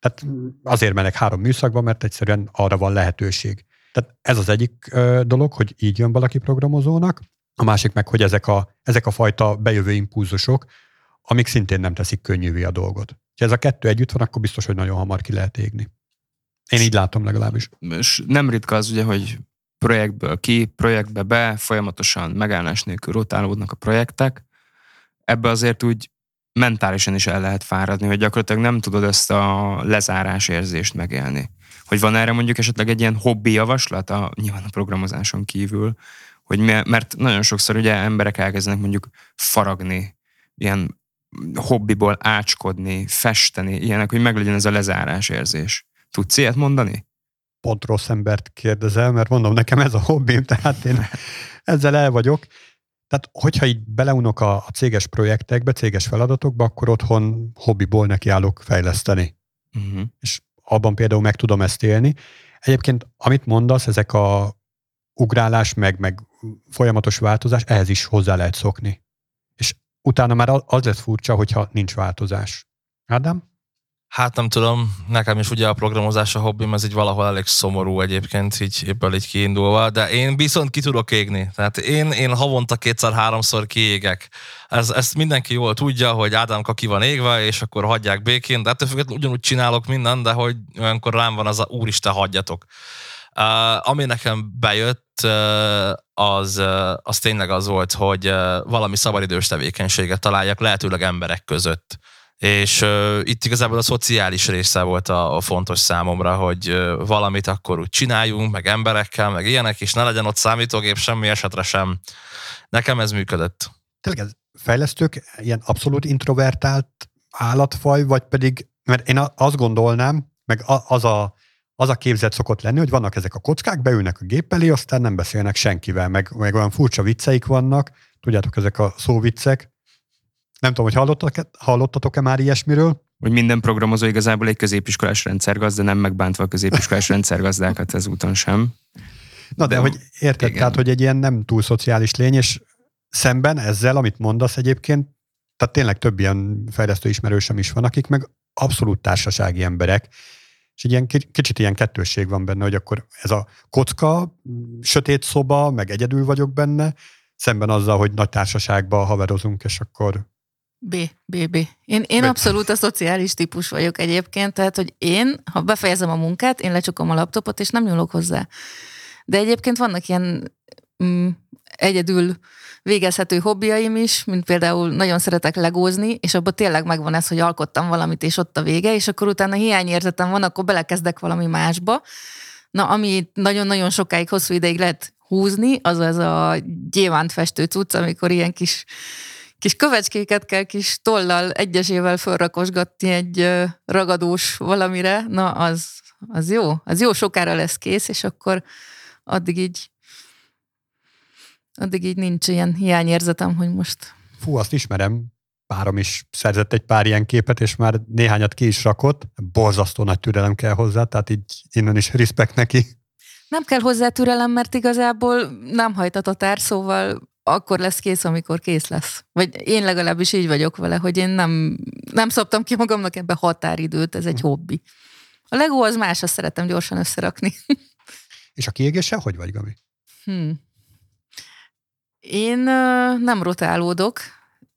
Tehát azért mennek három műszakba, mert egyszerűen arra van lehetőség. Tehát ez az egyik dolog, hogy így jön valaki programozónak, a másik meg, hogy ezek a, ezek a fajta bejövő impulzusok, amik szintén nem teszik könnyűvé a dolgot. Ha ez a kettő együtt van, akkor biztos, hogy nagyon hamar ki lehet égni. Én így látom legalábbis. És nem ritka az ugye, hogy projektből ki, projektbe be, folyamatosan megállás nélkül rotálódnak a projektek. Ebbe azért úgy mentálisan is el lehet fáradni, hogy gyakorlatilag nem tudod ezt a lezárás érzést megélni. Hogy van erre mondjuk esetleg egy ilyen hobbi javaslat, a, nyilván a programozáson kívül, hogy mert nagyon sokszor ugye emberek elkezdenek mondjuk faragni, ilyen hobbiból ácskodni, festeni, ilyenek, hogy meglegyen ez a lezárás érzés. Tudsz ilyet mondani? Pont rossz embert kérdezel, mert mondom, nekem ez a hobbim, tehát én ezzel el vagyok. Tehát, hogyha így beleunok a, a céges projektekbe, céges feladatokba, akkor otthon hobbiból nekiállok fejleszteni. Uh-huh. És abban például meg tudom ezt élni. Egyébként, amit mondasz, ezek a ugrálás, meg, meg folyamatos változás, ehhez is hozzá lehet szokni. És utána már az lesz furcsa, hogyha nincs változás. Ádám? Hát nem tudom, nekem is ugye a programozás a hobbim, ez így valahol elég szomorú egyébként, így ebből így kiindulva, de én viszont ki tudok égni. Tehát én, én havonta kétszer-háromszor kiégek. Ez, ezt mindenki jól tudja, hogy Ádámka ki van égve, és akkor hagyják békén, de ettől függetlenül ugyanúgy csinálok mindent, de hogy olyankor rám van az a úristen, hagyjatok. Uh, ami nekem bejött, uh, az, uh, az tényleg az volt, hogy uh, valami szabadidős tevékenységet találjak, lehetőleg emberek között és uh, itt igazából a szociális része volt a, a fontos számomra, hogy uh, valamit akkor úgy csináljunk, meg emberekkel, meg ilyenek, és ne legyen ott számítógép semmi esetre sem. Nekem ez működött. Tényleg ez fejlesztők ilyen abszolút introvertált állatfaj, vagy pedig, mert én azt gondolnám, meg az a, az a képzet szokott lenni, hogy vannak ezek a kockák, beülnek a gép elé, aztán nem beszélnek senkivel, meg, meg olyan furcsa vicceik vannak, tudjátok, ezek a szóviccek, nem tudom, hogy hallottatok, hallottatok-e már ilyesmiről? Hogy minden programozó igazából egy középiskolás rendszergazda, nem megbántva a középiskolás rendszergazdákat ezúton sem. Na de, de hogy érted, igen. tehát, hogy egy ilyen nem túl szociális lény, és szemben ezzel, amit mondasz egyébként, Tehát tényleg több ilyen fejlesztő ismerősöm is van, akik meg abszolút társasági emberek, és egy ilyen kicsit ilyen kettősség van benne, hogy akkor ez a kocka, sötét szoba, meg egyedül vagyok benne, szemben azzal, hogy nagy társaságban haverozunk, és akkor B, B, B. Én, én B. abszolút a szociális típus vagyok egyébként, tehát, hogy én, ha befejezem a munkát, én lecsukom a laptopot, és nem nyúlok hozzá. De egyébként vannak ilyen mm, egyedül végezhető hobbiaim is, mint például nagyon szeretek legózni, és abban tényleg megvan ez, hogy alkottam valamit, és ott a vége, és akkor utána hiányérzetem van, akkor belekezdek valami másba. Na, ami nagyon-nagyon sokáig, hosszú ideig lehet húzni, az az a gyémántfestő cucc, amikor ilyen kis kis kövecskéket kell kis tollal egyesével fölrakosgatni egy ragadós valamire, na az, az jó, az jó sokára lesz kész, és akkor addig így addig így nincs ilyen hiányérzetem, hogy most... Fú, azt ismerem, párom is szerzett egy pár ilyen képet, és már néhányat ki is rakott. Borzasztó nagy türelem kell hozzá, tehát így innen is respekt neki. Nem kell hozzá türelem, mert igazából nem hajt a tatár, szóval akkor lesz kész, amikor kész lesz. Vagy én legalábbis így vagyok vele, hogy én nem, nem szabtam ki magamnak ebbe határidőt, ez egy hobbi. A Lego az más, azt szeretem gyorsan összerakni. És a kiégéssel hogy vagy, Gabi? Hmm. Én uh, nem rotálódok.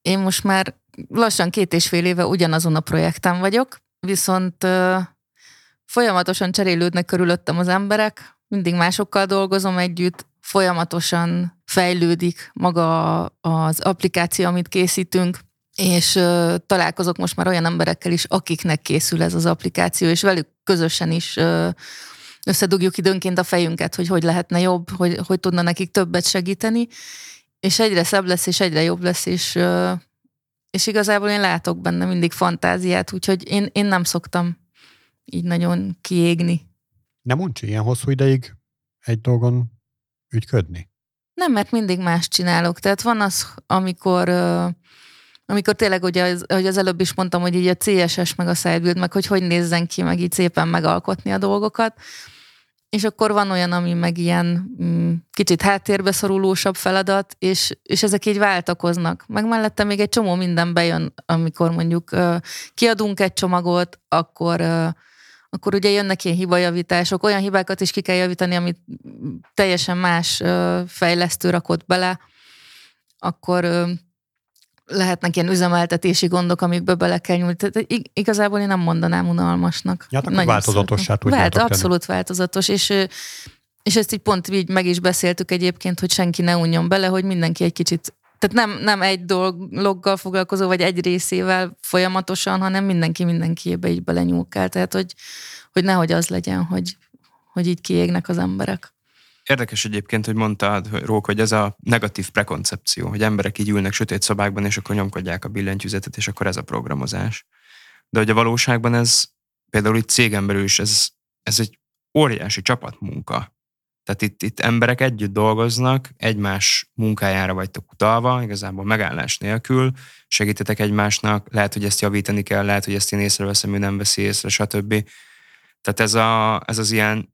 Én most már lassan két és fél éve ugyanazon a projekten vagyok, viszont uh, folyamatosan cserélődnek körülöttem az emberek, mindig másokkal dolgozom együtt, folyamatosan fejlődik maga az applikáció, amit készítünk, és uh, találkozok most már olyan emberekkel is, akiknek készül ez az applikáció, és velük közösen is uh, összedugjuk időnként a fejünket, hogy hogy lehetne jobb, hogy, hogy tudna nekik többet segíteni, és egyre szebb lesz, és egyre jobb lesz, és, uh, és igazából én látok benne mindig fantáziát, úgyhogy én, én nem szoktam így nagyon kiégni. Nem mondj ilyen hosszú ideig egy dolgon ügyködni? Nem, mert mindig más csinálok. Tehát van az, amikor amikor tényleg, ugye, az, ahogy az előbb is mondtam, hogy így a CSS meg a sidebuild, meg hogy hogy nézzen ki, meg így szépen megalkotni a dolgokat. És akkor van olyan, ami meg ilyen mm, kicsit háttérbe szorulósabb feladat, és, és ezek így váltakoznak. Meg mellette még egy csomó minden bejön, amikor mondjuk kiadunk egy csomagot, akkor akkor ugye jönnek ilyen hibajavítások, olyan hibákat is ki kell javítani, amit teljesen más fejlesztő rakott bele, akkor lehetnek ilyen üzemeltetési gondok, amikbe bele kell nyúlni. Tehát igazából én nem mondanám unalmasnak. Ja, akkor változatossá Vált, Abszolút változatos, és és ezt így pont így meg is beszéltük egyébként, hogy senki ne unjon bele, hogy mindenki egy kicsit tehát nem, nem egy dologgal foglalkozó, vagy egy részével folyamatosan, hanem mindenki mindenkiébe így belenyúlkál. Tehát, hogy, hogy nehogy az legyen, hogy, hogy így kiégnek az emberek. Érdekes egyébként, hogy mondtad, Rók, hogy ez a negatív prekoncepció, hogy emberek így ülnek sötét szobákban, és akkor nyomkodják a billentyűzetet, és akkor ez a programozás. De hogy a valóságban ez például itt cégen belül is ez, ez egy óriási csapatmunka. Tehát itt, itt emberek együtt dolgoznak, egymás munkájára vagytok utalva, igazából megállás nélkül, segítetek egymásnak, lehet, hogy ezt javítani kell, lehet, hogy ezt én észreveszem, ő nem veszi észre, stb. Tehát ez, a, ez az ilyen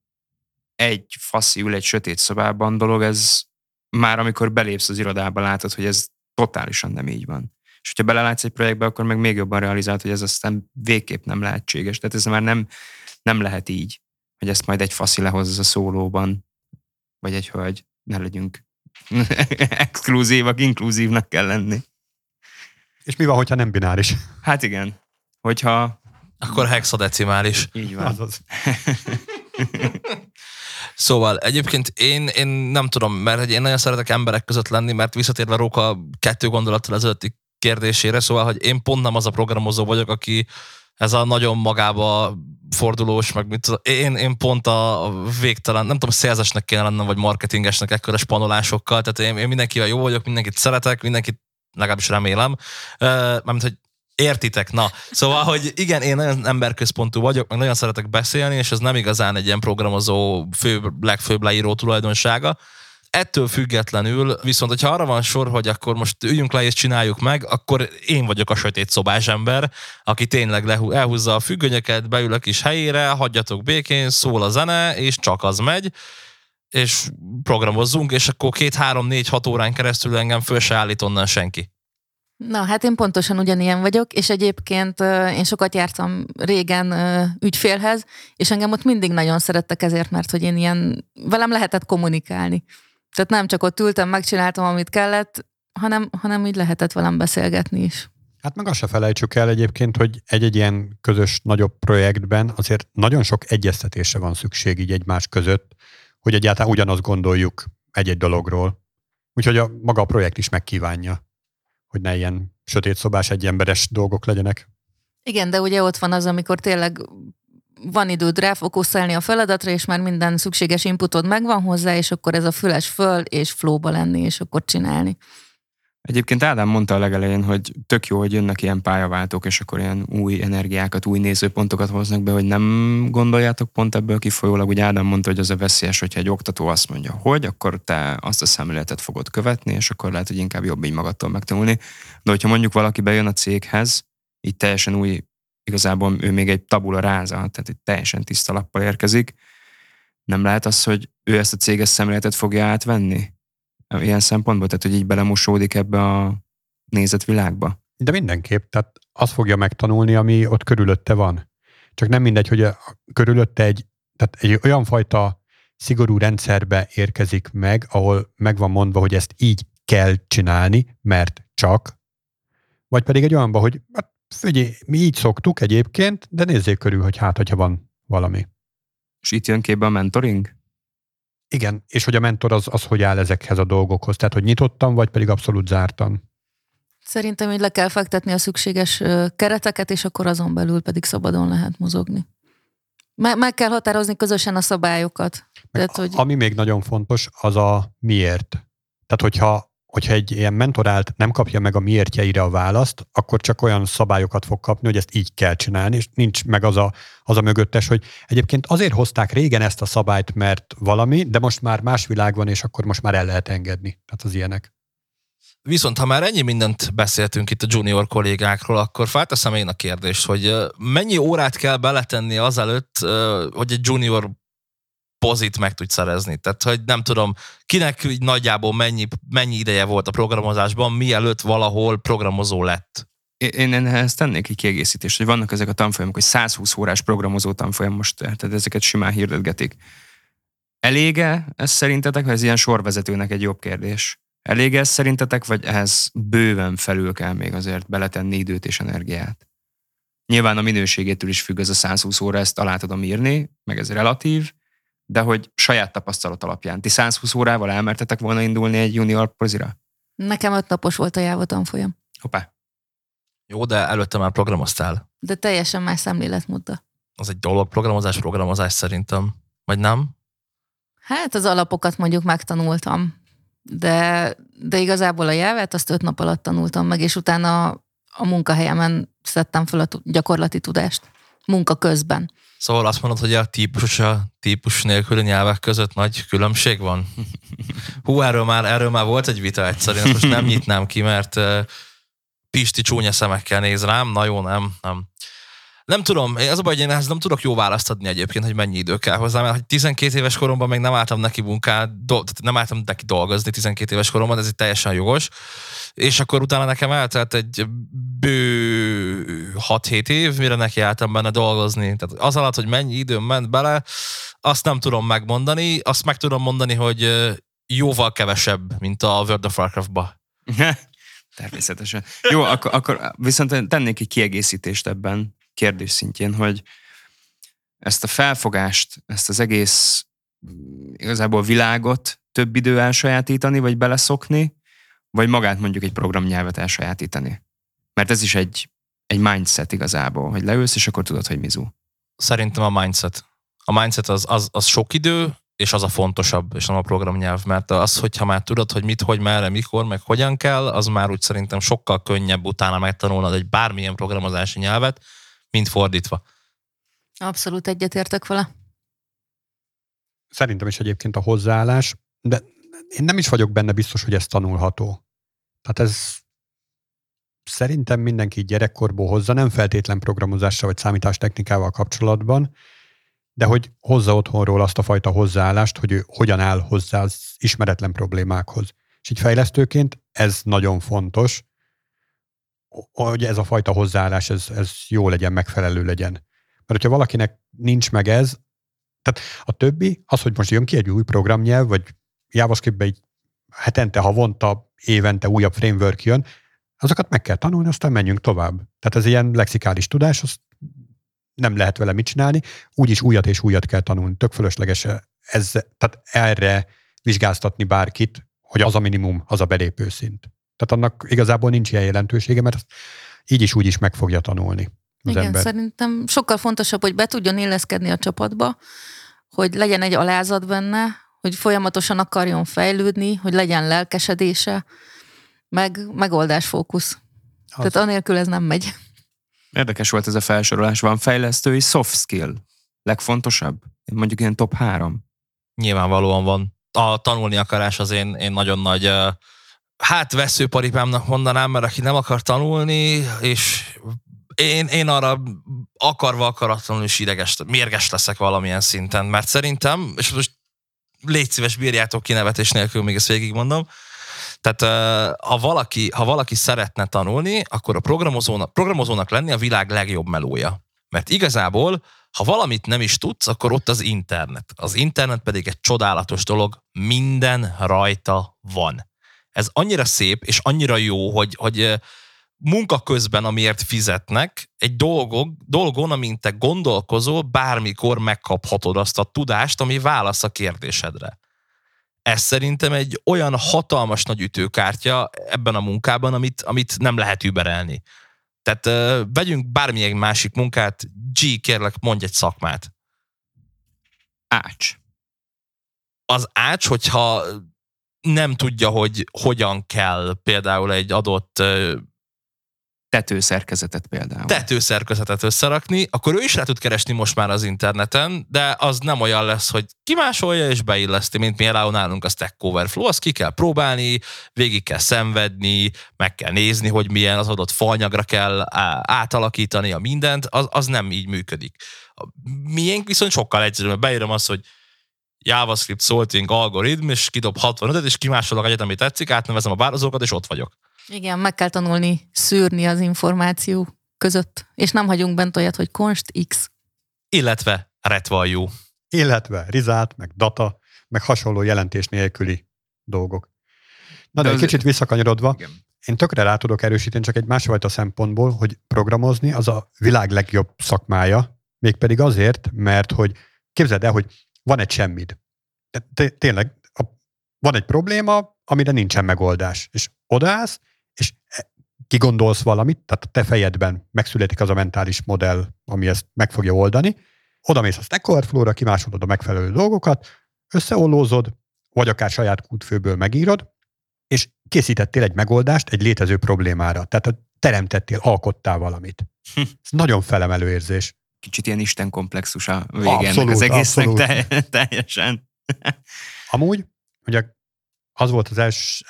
egy faszi ül egy sötét szobában dolog, ez már amikor belépsz az irodába, látod, hogy ez totálisan nem így van. És hogyha belelátsz egy projektbe, akkor meg még jobban realizált, hogy ez aztán végképp nem lehetséges. Tehát ez már nem, nem lehet így, hogy ezt majd egy faszi lehozza a szólóban, vagy egy hölgy, ne legyünk exkluzívak, inkluzívnak kell lenni. És mi van, hogyha nem bináris? Hát igen. Hogyha... Akkor hexadecimális. Így van. Azaz. Szóval egyébként én, én nem tudom, mert én nagyon szeretek emberek között lenni, mert visszatérve Róka kettő gondolattal ezelőtti kérdésére, szóval, hogy én pont nem az a programozó vagyok, aki ez a nagyon magába fordulós, meg mit tudom, én, én pont a végtelen, nem tudom, szélzesnek kéne lennem, vagy marketingesnek ekkora spanolásokkal, tehát én, én mindenkivel jó vagyok, mindenkit szeretek, mindenkit legalábbis remélem, mármint, hogy értitek, na. Szóval, hogy igen, én nagyon emberközpontú vagyok, meg nagyon szeretek beszélni, és ez nem igazán egy ilyen programozó fő, legfőbb leíró tulajdonsága, Ettől függetlenül, viszont hogyha arra van sor, hogy akkor most üljünk le és csináljuk meg, akkor én vagyok a sötét szobás ember, aki tényleg elhúzza a függönyöket, beül a kis helyére, hagyjatok békén, szól a zene, és csak az megy és programozzunk, és akkor két, három, négy, hat órán keresztül engem föl se állít onnan senki. Na, hát én pontosan ugyanilyen vagyok, és egyébként én sokat jártam régen ügyfélhez, és engem ott mindig nagyon szerettek ezért, mert hogy én ilyen, velem lehetett kommunikálni. Tehát nem csak ott ültem, megcsináltam, amit kellett, hanem, hanem így lehetett velem beszélgetni is. Hát meg azt se felejtsük el egyébként, hogy egy-egy ilyen közös nagyobb projektben azért nagyon sok egyeztetésre van szükség így egymás között, hogy egyáltalán ugyanazt gondoljuk egy-egy dologról. Úgyhogy a, maga a projekt is megkívánja, hogy ne ilyen sötét szobás egyemberes dolgok legyenek. Igen, de ugye ott van az, amikor tényleg van időd ráfokuszálni a feladatra, és már minden szükséges inputod megvan hozzá, és akkor ez a füles föl, és flóba lenni, és akkor csinálni. Egyébként Ádám mondta a legelején, hogy tök jó, hogy jönnek ilyen pályaváltók, és akkor ilyen új energiákat, új nézőpontokat hoznak be, hogy nem gondoljátok pont ebből kifolyólag, hogy Ádám mondta, hogy az a veszélyes, hogyha egy oktató azt mondja, hogy, akkor te azt a szemléletet fogod követni, és akkor lehet, hogy inkább jobb így magadtól megtanulni. De hogyha mondjuk valaki bejön a céghez, így teljesen új, igazából ő még egy tabula ráza, tehát egy teljesen tiszta lappal érkezik, nem lehet az, hogy ő ezt a céges szemléletet fogja átvenni? ilyen szempontból, tehát hogy így belemosódik ebbe a nézetvilágba? De mindenképp, tehát azt fogja megtanulni, ami ott körülötte van. Csak nem mindegy, hogy a, körülötte egy, tehát egy olyan fajta szigorú rendszerbe érkezik meg, ahol meg van mondva, hogy ezt így kell csinálni, mert csak, vagy pedig egy olyanba, hogy hát figyelj, mi így szoktuk egyébként, de nézzék körül, hogy hát, hogyha van valami. És itt jön képbe a mentoring? Igen, és hogy a mentor az, az hogy áll ezekhez a dolgokhoz, tehát hogy nyitottan, vagy pedig abszolút zártan. Szerintem, hogy le kell fektetni a szükséges kereteket, és akkor azon belül pedig szabadon lehet mozogni. Meg, meg kell határozni közösen a szabályokat. Tehát, hogy... Ami még nagyon fontos, az a miért. Tehát, hogyha hogyha egy ilyen mentorált nem kapja meg a miértjeire a választ, akkor csak olyan szabályokat fog kapni, hogy ezt így kell csinálni, és nincs meg az a, az a mögöttes, hogy egyébként azért hozták régen ezt a szabályt, mert valami, de most már más világ van, és akkor most már el lehet engedni. Tehát az ilyenek. Viszont ha már ennyi mindent beszéltünk itt a junior kollégákról, akkor felteszem én a kérdést, hogy mennyi órát kell beletenni azelőtt, hogy egy junior pozit meg tudj szerezni. Tehát, hogy nem tudom, kinek így nagyjából mennyi, mennyi ideje volt a programozásban, mielőtt valahol programozó lett. Én ehhez tennék egy kiegészítést, hogy vannak ezek a tanfolyamok, hogy 120 órás programozó tanfolyam most, tehát ezeket simán hirdetgetik. Elége ez szerintetek, ez ilyen sorvezetőnek egy jobb kérdés? Elége ez szerintetek, vagy ehhez bőven felül kell még azért beletenni időt és energiát? Nyilván a minőségétől is függ ez a 120 óra, ezt alá tudom írni, meg ez relatív, de hogy saját tapasztalat alapján. Ti 120 órával elmertetek volna indulni egy junior pozira? Nekem öt napos volt a Java tanfolyam. Hoppá. Jó, de előtte már programoztál. De teljesen más szemléletmódda. Az egy dolog, programozás, programozás szerintem. Vagy nem? Hát az alapokat mondjuk megtanultam, de, de igazából a jelvet azt öt nap alatt tanultam meg, és utána a munkahelyemen szedtem fel a gyakorlati tudást munka közben. Szóval azt mondod, hogy a típus a típus nélküli nyelvek között nagy különbség van? Hú, erről már, erről már volt egy vita egyszerűen, ezt most nem nyitnám ki, mert Pisti csúnya szemekkel néz rám, na jó, nem, nem. Nem tudom, az a baj, hogy én ehhez nem tudok jó választ adni egyébként, hogy mennyi idő kell hozzá, mert 12 éves koromban még nem álltam neki munkát, do, nem álltam neki dolgozni 12 éves koromban, ez egy teljesen jogos. És akkor utána nekem eltelt egy bő 6-7 év, mire neki álltam benne dolgozni. Tehát az alatt, hogy mennyi időm ment bele, azt nem tudom megmondani, azt meg tudom mondani, hogy jóval kevesebb, mint a World of Warcraft-ba. Természetesen. Jó, akkor, akkor viszont tennék egy kiegészítést ebben kérdés szintjén, hogy ezt a felfogást, ezt az egész igazából világot több idő elsajátítani, vagy beleszokni, vagy magát mondjuk egy programnyelvet elsajátítani. Mert ez is egy, egy mindset igazából, hogy leülsz, és akkor tudod, hogy mizu. Szerintem a mindset. A mindset az, az, az sok idő, és az a fontosabb, és nem a programnyelv, mert az, hogyha már tudod, hogy mit, hogy, merre, mikor, meg hogyan kell, az már úgy szerintem sokkal könnyebb utána megtanulnod egy bármilyen programozási nyelvet, mint fordítva. Abszolút egyetértek vele. Szerintem is egyébként a hozzáállás, de én nem is vagyok benne biztos, hogy ez tanulható. Tehát ez szerintem mindenki gyerekkorból hozza, nem feltétlen programozással vagy számítástechnikával kapcsolatban, de hogy hozza otthonról azt a fajta hozzáállást, hogy ő hogyan áll hozzá az ismeretlen problémákhoz. És így fejlesztőként ez nagyon fontos, hogy ez a fajta hozzáállás, ez, ez jó legyen, megfelelő legyen. Mert hogyha valakinek nincs meg ez, tehát a többi, az, hogy most jön ki egy új programnyelv, vagy JavaScript-be egy hetente, havonta, évente újabb framework jön, azokat meg kell tanulni, aztán menjünk tovább. Tehát ez ilyen lexikális tudás, azt nem lehet vele mit csinálni, úgyis újat és újat kell tanulni. Tök fölösleges ez, tehát erre vizsgáztatni bárkit, hogy az a minimum, az a belépő szint. Tehát annak igazából nincs ilyen jelentősége, mert azt így is úgy is meg fogja tanulni az Igen, ember. szerintem sokkal fontosabb, hogy be tudjon illeszkedni a csapatba, hogy legyen egy alázat benne, hogy folyamatosan akarjon fejlődni, hogy legyen lelkesedése, meg megoldásfókusz. Az. Tehát anélkül ez nem megy. Érdekes volt ez a felsorolás. Van fejlesztői soft skill. Legfontosabb? Mondjuk ilyen top három. Nyilvánvalóan van. A tanulni akarás az én, én nagyon nagy, ö, hát veszőparipámnak mondanám, mert aki nem akar tanulni, és én, én arra akarva akaratlanul is ideges, mérges leszek valamilyen szinten, mert szerintem, és most légy szíves, bírjátok ki nevetés nélkül, még ezt végigmondom, tehát ha valaki, ha valaki szeretne tanulni, akkor a programozónak, programozónak lenni a világ legjobb melója. Mert igazából, ha valamit nem is tudsz, akkor ott az internet. Az internet pedig egy csodálatos dolog, minden rajta van. Ez annyira szép, és annyira jó, hogy, hogy munka közben, amiért fizetnek, egy dolgok, dolgon, amint te gondolkozol, bármikor megkaphatod azt a tudást, ami válasz a kérdésedre. Ez szerintem egy olyan hatalmas nagy ütőkártya ebben a munkában, amit, amit nem lehet überelni. Tehát uh, vegyünk bármilyen másik munkát, G, kérlek, mondj egy szakmát. Ács. Az ács, hogyha nem tudja, hogy hogyan kell például egy adott Tetőszerkezetet például. tetőszerkezetet összerakni, akkor ő is rá tud keresni most már az interneten, de az nem olyan lesz, hogy kimásolja és beilleszti, mint például nálunk a Stack Overflow, azt ki kell próbálni, végig kell szenvedni, meg kell nézni, hogy milyen az adott faanyagra kell átalakítani a mindent, az, az nem így működik. Miénk viszont sokkal egyszerűbb, beírom azt, hogy JavaScript sorting algoritm, és kidob 65-et, és kimásolok egyet, ami tetszik, átnevezem a bározókat, és ott vagyok. Igen, meg kell tanulni szűrni az információ között, és nem hagyunk bent olyat, hogy const x. Illetve retvalljú. Illetve rizát, meg data, meg hasonló jelentés nélküli dolgok. Na de, De egy kicsit visszakanyarodva, Igen. én tökre rá tudok erősíteni csak egy másfajta szempontból, hogy programozni az a világ legjobb szakmája, mégpedig azért, mert hogy képzeld el, hogy van egy semmid. Te- Tényleg, a, van egy probléma, amire nincsen megoldás. És odaállsz, és e- kigondolsz valamit, tehát a te fejedben megszületik az a mentális modell, ami ezt meg fogja oldani, oda mész a Stack Overflow-ra, kimásolod a megfelelő dolgokat, összeollózod, vagy akár saját kútfőből megírod, és készítettél egy megoldást egy létező problémára. Tehát teremtettél, alkottál valamit. Hm. Ez nagyon felemelő érzés. Kicsit ilyen Isten komplexus a vége ennek Abszolút, az egésznek abszolút. te, teljesen. Amúgy, ugye az volt az első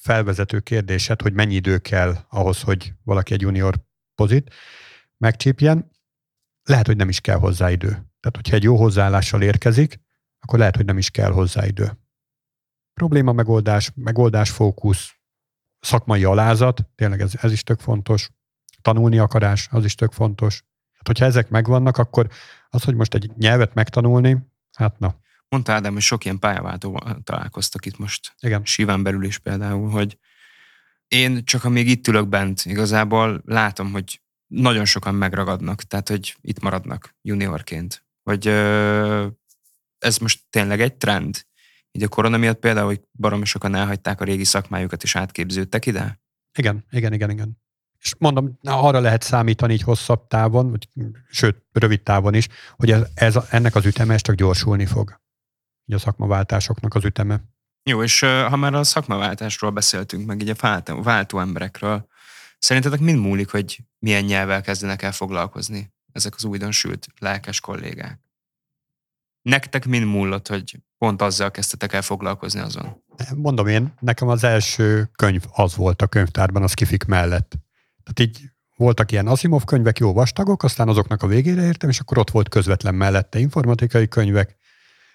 felvezető kérdésed, hogy mennyi idő kell ahhoz, hogy valaki egy junior pozit megcsípjen. Lehet, hogy nem is kell hozzá idő. Tehát, hogyha egy jó hozzáállással érkezik, akkor lehet, hogy nem is kell hozzá idő. Probléma megoldás, megoldás fókusz, szakmai alázat, tényleg ez, ez is tök fontos. Tanulni akarás, az is tök fontos. Hát, hogyha ezek megvannak, akkor az, hogy most egy nyelvet megtanulni, hát na, Mondta Ádám, hogy sok ilyen pályaváltóval találkoztak itt most igen. Siván belül is például, hogy én csak amíg itt ülök bent, igazából látom, hogy nagyon sokan megragadnak, tehát hogy itt maradnak juniorként. Hogy ö, ez most tényleg egy trend? Így a korona miatt például, hogy baromi sokan elhagyták a régi szakmájukat és átképződtek ide? Igen, igen, igen, igen. És mondom, na, arra lehet számítani így hosszabb távon, vagy, sőt, rövid távon is, hogy ez, ez, ennek az üteme csak gyorsulni fog. Így a szakmaváltásoknak az üteme. Jó, és ha már a szakmaváltásról beszéltünk, meg így a váltó, váltó emberekről, szerintetek mind múlik, hogy milyen nyelvvel kezdenek el foglalkozni ezek az újdonsült lelkes kollégák? Nektek mind múlott, hogy pont azzal kezdtetek el foglalkozni azon? Mondom én, nekem az első könyv az volt a könyvtárban, az kifik mellett. Tehát így voltak ilyen Asimov könyvek, jó vastagok, aztán azoknak a végére értem, és akkor ott volt közvetlen mellette informatikai könyvek.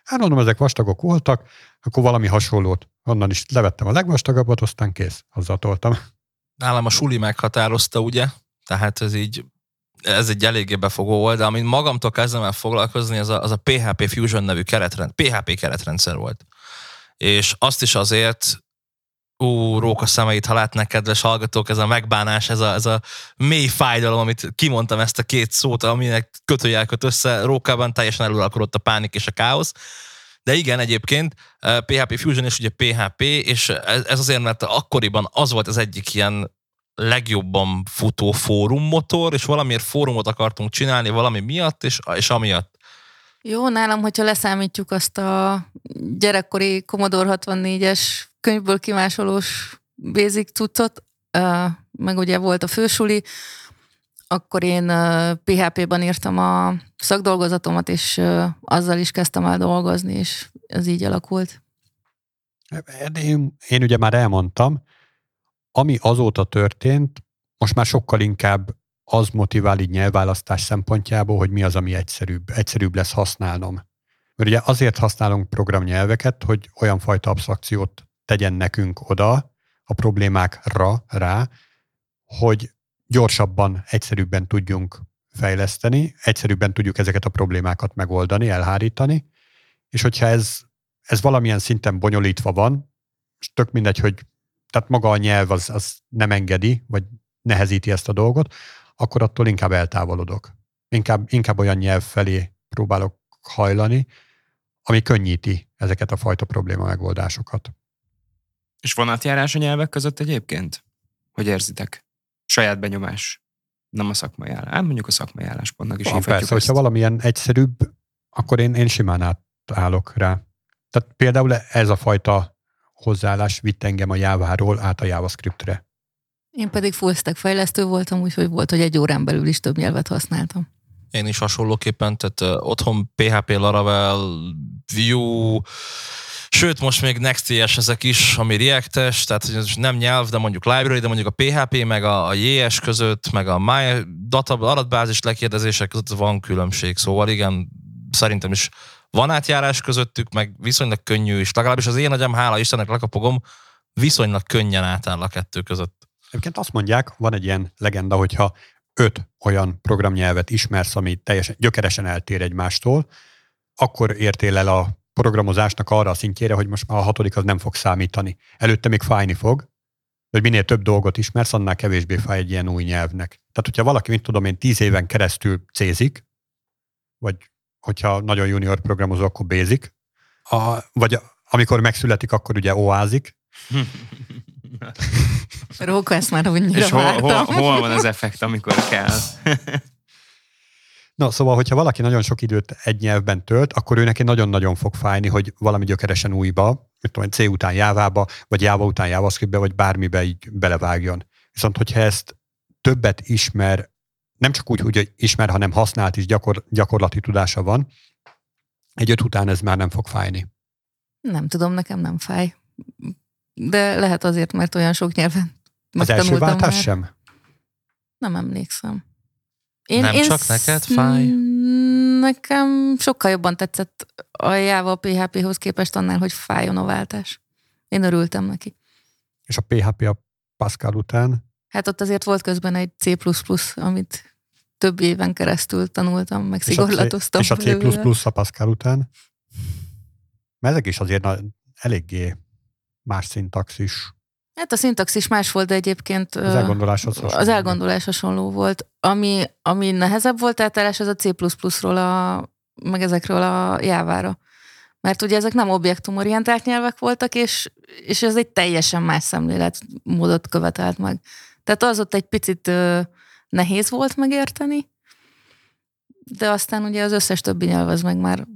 Hát mondom, ezek vastagok voltak, akkor valami hasonlót. Onnan is levettem a legvastagabbat, aztán kész, azzal toltam. Nálam a suli meghatározta, ugye? Tehát ez így, ez egy eléggé befogó volt, de amint magamtól kezdem el foglalkozni, az a, az a PHP Fusion nevű keretrend, PHP keretrendszer volt. És azt is azért, ú, róka szemeit, ha látnak kedves hallgatók, ez a megbánás, ez a, ez a mély fájdalom, amit kimondtam ezt a két szót, aminek kötőjel köt össze, rókában teljesen eluralkodott a pánik és a káosz. De igen, egyébként PHP Fusion és ugye PHP, és ez azért, mert akkoriban az volt az egyik ilyen legjobban futó fórum motor, és valamiért fórumot akartunk csinálni valami miatt, és, és amiatt. Jó, nálam, hogyha leszámítjuk azt a gyerekkori Commodore 64-es könyvből kimásolós basic cuccot, meg ugye volt a fősuli, akkor én PHP-ban írtam a szakdolgozatomat, és azzal is kezdtem el dolgozni, és ez így alakult. Én, én ugye már elmondtam, ami azóta történt, most már sokkal inkább az motivál így nyelvválasztás szempontjából, hogy mi az, ami egyszerűbb, egyszerűbb lesz használnom. Mert ugye azért használunk programnyelveket, hogy olyan fajta absztrakciót tegyen nekünk oda a problémákra rá, hogy gyorsabban, egyszerűbben tudjunk fejleszteni, egyszerűbben tudjuk ezeket a problémákat megoldani, elhárítani, és hogyha ez, ez valamilyen szinten bonyolítva van, és tök mindegy, hogy tehát maga a nyelv az, az nem engedi, vagy nehezíti ezt a dolgot, akkor attól inkább eltávolodok. Inkább, inkább olyan nyelv felé próbálok hajlani, ami könnyíti ezeket a fajta probléma megoldásokat. És van átjárás a nyelvek között egyébként? Hogy érzitek? Saját benyomás. Nem a szakmai állás. Hát mondjuk a szakmai álláspontnak is van, persze, ezt. hogyha valamilyen egyszerűbb, akkor én, én simán átállok rá. Tehát például ez a fajta hozzáállás vitt engem a Java-ról át a JavaScriptre. Én pedig full stack fejlesztő voltam, úgyhogy volt, hogy egy órán belül is több nyelvet használtam. Én is hasonlóképpen, tehát uh, otthon PHP, Laravel, Vue, Sőt, most még Next.js ezek is, ami React-es, tehát nem nyelv, de mondjuk library, de mondjuk a PHP, meg a, a JS között, meg a My data, adatbázis lekérdezések között van különbség. Szóval igen, szerintem is van átjárás közöttük, meg viszonylag könnyű is. Legalábbis az én agyam, hála Istennek lekapogom, viszonylag könnyen átáll a kettő között. Egyébként azt mondják, van egy ilyen legenda, hogyha öt olyan programnyelvet ismersz, ami teljesen gyökeresen eltér egymástól, akkor értél el a programozásnak arra a szintjére, hogy most már a hatodik az nem fog számítani. Előtte még fájni fog, hogy minél több dolgot ismersz, annál kevésbé fáj egy ilyen új nyelvnek. Tehát, hogyha valaki, mint tudom én, tíz éven keresztül cézik, vagy hogyha nagyon junior programozó, akkor bézik, a, vagy amikor megszületik, akkor ugye oázik. Róka ezt már annyira És hol, hol, hol van az effekt, amikor kell? Na, szóval, hogyha valaki nagyon sok időt egy nyelvben tölt, akkor ő neki nagyon-nagyon fog fájni, hogy valami gyökeresen újba, mit tudom, C után Jávába, vagy Jáva után JavaScriptbe, vagy bármibe így belevágjon. Viszont, hogyha ezt többet ismer, nem csak úgy, hogy ismer, hanem használt is gyakor, gyakorlati tudása van, egy öt után ez már nem fog fájni. Nem tudom, nekem nem fáj. De lehet azért, mert olyan sok nyelven Az első váltás már. sem? Nem emlékszem. Én, nem én csak neked fáj? Nekem sokkal jobban tetszett a Java a PHP-hoz képest annál, hogy fájjon a váltás. Én örültem neki. És a PHP a Pascal után? Hát ott azért volt közben egy C++, amit több éven keresztül tanultam, meg szigorlatoztam. És a C++ és a, C++ a Pascal után? Mert ezek is azért eléggé más szintaxis. Hát a szintaxis más volt, de egyébként az elgondolás, hasonló. az elgondolás hasonló volt. Ami, ami nehezebb volt átállás, az a C++-ról, a, meg ezekről a jávára. Mert ugye ezek nem objektumorientált nyelvek voltak, és, és ez egy teljesen más szemléletmódot követelt meg. Tehát az ott egy picit ö, nehéz volt megérteni, de aztán ugye az összes többi nyelv az meg már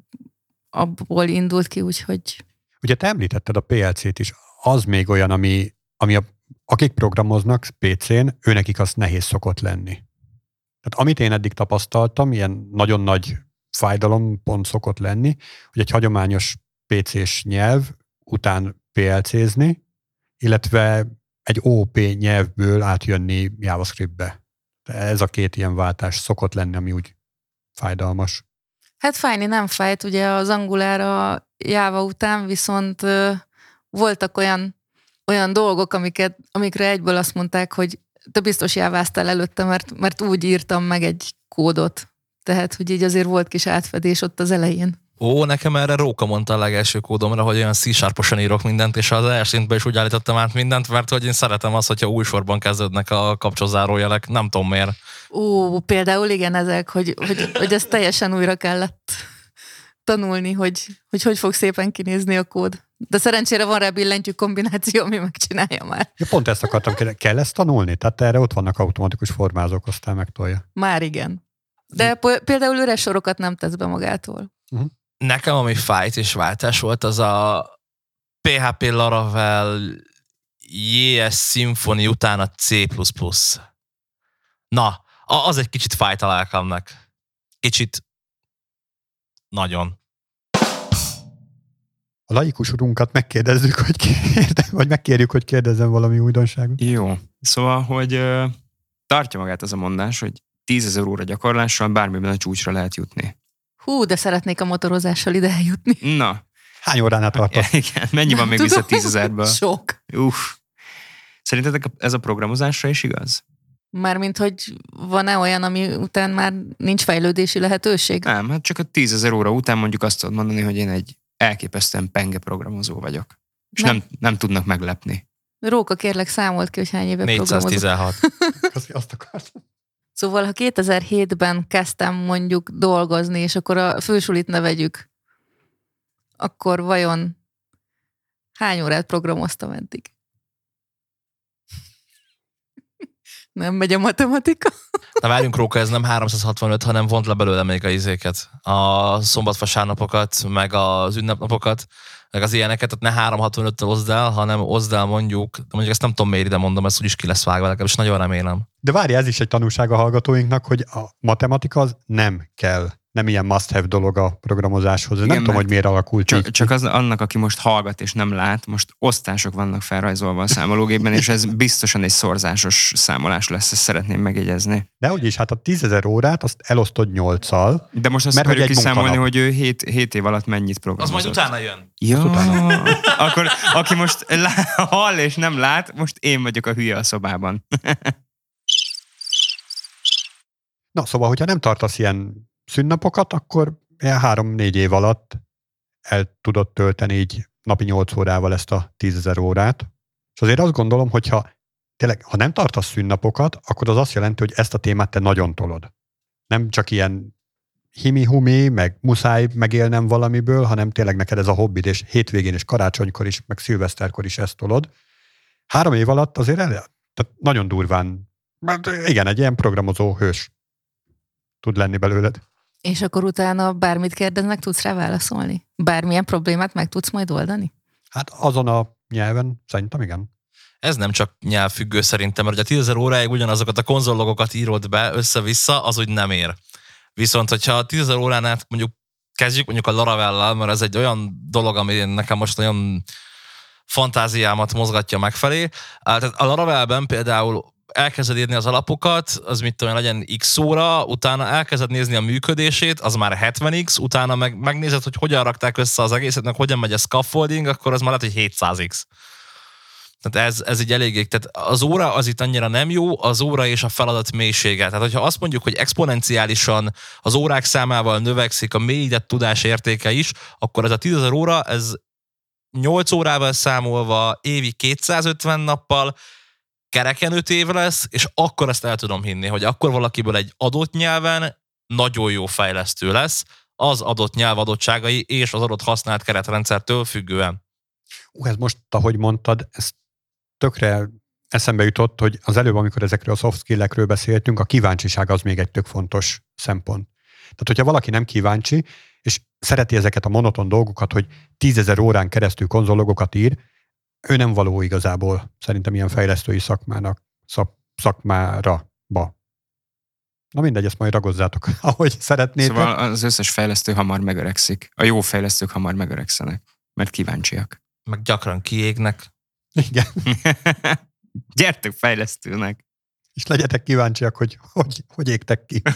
abból indult ki, úgyhogy... Ugye te említetted a PLC-t is, az még olyan, ami ami a, akik programoznak PC-n, őnekik az nehéz szokott lenni. Tehát amit én eddig tapasztaltam, ilyen nagyon nagy fájdalom pont szokott lenni, hogy egy hagyományos PC-s nyelv után PLC-zni, illetve egy OP nyelvből átjönni JavaScriptbe. Ez a két ilyen váltás szokott lenni, ami úgy fájdalmas. Hát fájni nem fájt, ugye az Angulára Java után viszont voltak olyan olyan dolgok, amiket, amikre egyből azt mondták, hogy te biztos jáváztál előtte, mert, mert úgy írtam meg egy kódot. Tehát, hogy így azért volt kis átfedés ott az elején. Ó, nekem erre Róka mondta a legelső kódomra, hogy olyan c írok mindent, és az elsőntben is úgy állítottam át mindent, mert hogy én szeretem azt, hogyha új sorban kezdődnek a kapcsolzárójelek, nem tudom miért. Ó, például igen ezek, hogy, hogy, hogy ezt teljesen újra kellett tanulni, hogy, hogy hogy fog szépen kinézni a kód. De szerencsére van rá billentyű kombináció, ami megcsinálja már. Ja, pont ezt akartam kérdezni. Kell ezt tanulni? Tehát erre ott vannak automatikus formázók, aztán megtolja. Már igen. De például üres sorokat nem tesz be magától. Uh-huh. Nekem, ami fájt és váltás volt, az a PHP Laravel JS Symfony után a C++. Na, az egy kicsit fájt a lelkemnek. Kicsit nagyon. A laikus urunkat megkérdezzük, hogy kérde, vagy megkérjük, hogy kérdezzen valami újdonságot. Jó. Szóval, hogy uh, tartja magát az a mondás, hogy 10 ezer óra gyakorlással bármiben a csúcsra lehet jutni. Hú, de szeretnék a motorozással ide eljutni. Na. Hány óránál tartasz? Igen, mennyi van még vissza 10 ezerből? Sok. Uff. Szerintetek ez a programozásra is igaz? Mármint, hogy van-e olyan, ami után már nincs fejlődési lehetőség? Nem, hát csak a tízezer óra után mondjuk azt tudod mondani, hogy én egy elképesztően penge programozó vagyok. És nem, nem, nem tudnak meglepni. Róka, kérlek, számolt ki, hogy hány éve 416. azt akartam. Szóval, ha 2007-ben kezdtem mondjuk dolgozni, és akkor a fősulit ne vegyük, akkor vajon hány órát programoztam eddig? Nem megy a matematika. Na várjunk Róka, ez nem 365, hanem vont le belőle még a izéket. A szombat-vasárnapokat, meg az ünnepnapokat, meg az ilyeneket, tehát ne 365-től oszd el, hanem oszd el mondjuk, mondjuk ezt nem tudom miért ide mondom, ezt úgyis ki lesz vágva, legalábbis nagyon remélem. De várj, ez is egy tanulság a hallgatóinknak, hogy a matematika az nem kell nem ilyen must-have dolog a programozáshoz. Igen, nem tudom, hogy miért alakult csak, így. Csak az, annak, aki most hallgat és nem lát, most osztások vannak felrajzolva a számológépben, és ez biztosan egy szorzásos számolás lesz, ezt szeretném megjegyezni. De hogy is, hát a tízezer órát azt elosztod nyolccal. De most azt mert akarjuk kiszámolni, hogy ő 7, 7 év alatt mennyit programozott. Az majd utána jön. Ja, utána. akkor aki most lá, hall és nem lát, most én vagyok a hülye a szobában. Na, szóval, hogyha nem tartasz ilyen szünnapokat, akkor ilyen három-négy év alatt el tudod tölteni így napi nyolc órával ezt a tízezer órát. És azért azt gondolom, hogyha tényleg, ha nem tartasz szünnapokat, akkor az azt jelenti, hogy ezt a témát te nagyon tolod. Nem csak ilyen himi-humi, meg muszáj megélnem valamiből, hanem tényleg neked ez a hobbid, és hétvégén és karácsonykor is, meg szilveszterkor is ezt tolod. Három év alatt azért el, tehát nagyon durván, mert igen, egy ilyen programozó hős tud lenni belőled. És akkor utána bármit kérdeznek, tudsz rá válaszolni? Bármilyen problémát meg tudsz majd oldani? Hát azon a nyelven szerintem igen. Ez nem csak nyelvfüggő szerintem, mert ugye a 10 óráig ugyanazokat a konzollogokat írod be össze-vissza, az úgy nem ér. Viszont, hogyha a 10 óránál mondjuk kezdjük mondjuk a Laravel-lel, mert ez egy olyan dolog, ami nekem most nagyon fantáziámat mozgatja megfelé. Tehát a Laravelben például elkezded írni az alapokat, az mit tudom, legyen x óra, utána elkezded nézni a működését, az már 70x, utána meg megnézed, hogy hogyan rakták össze az egészet, meg hogyan megy a scaffolding, akkor az már lehet, hogy 700x. Tehát ez, ez így eléggé, tehát az óra az itt annyira nem jó, az óra és a feladat mélysége. Tehát, hogyha azt mondjuk, hogy exponenciálisan az órák számával növekszik a mélyített tudás értéke is, akkor ez a 10 óra, ez 8 órával számolva, évi 250 nappal, kereken 5 év lesz, és akkor ezt el tudom hinni, hogy akkor valakiből egy adott nyelven nagyon jó fejlesztő lesz, az adott nyelv adottságai és az adott használt keretrendszertől függően. Ú, ez most, ahogy mondtad, ez tökre eszembe jutott, hogy az előbb, amikor ezekről a soft skill-ekről beszéltünk, a kíváncsiság az még egy tök fontos szempont. Tehát, hogyha valaki nem kíváncsi, és szereti ezeket a monoton dolgokat, hogy tízezer órán keresztül konzologokat ír, ő nem való igazából szerintem ilyen fejlesztői szakmának, szak, szakmára. Ba. Na mindegy, ezt majd ragozzátok, ahogy szeretnétek. Szóval az összes fejlesztő hamar megöregszik. A jó fejlesztők hamar megöregszenek, mert kíváncsiak. Meg gyakran kiégnek. Igen. Gyertek fejlesztőnek. És legyetek kíváncsiak, hogy hogy, hogy égtek ki.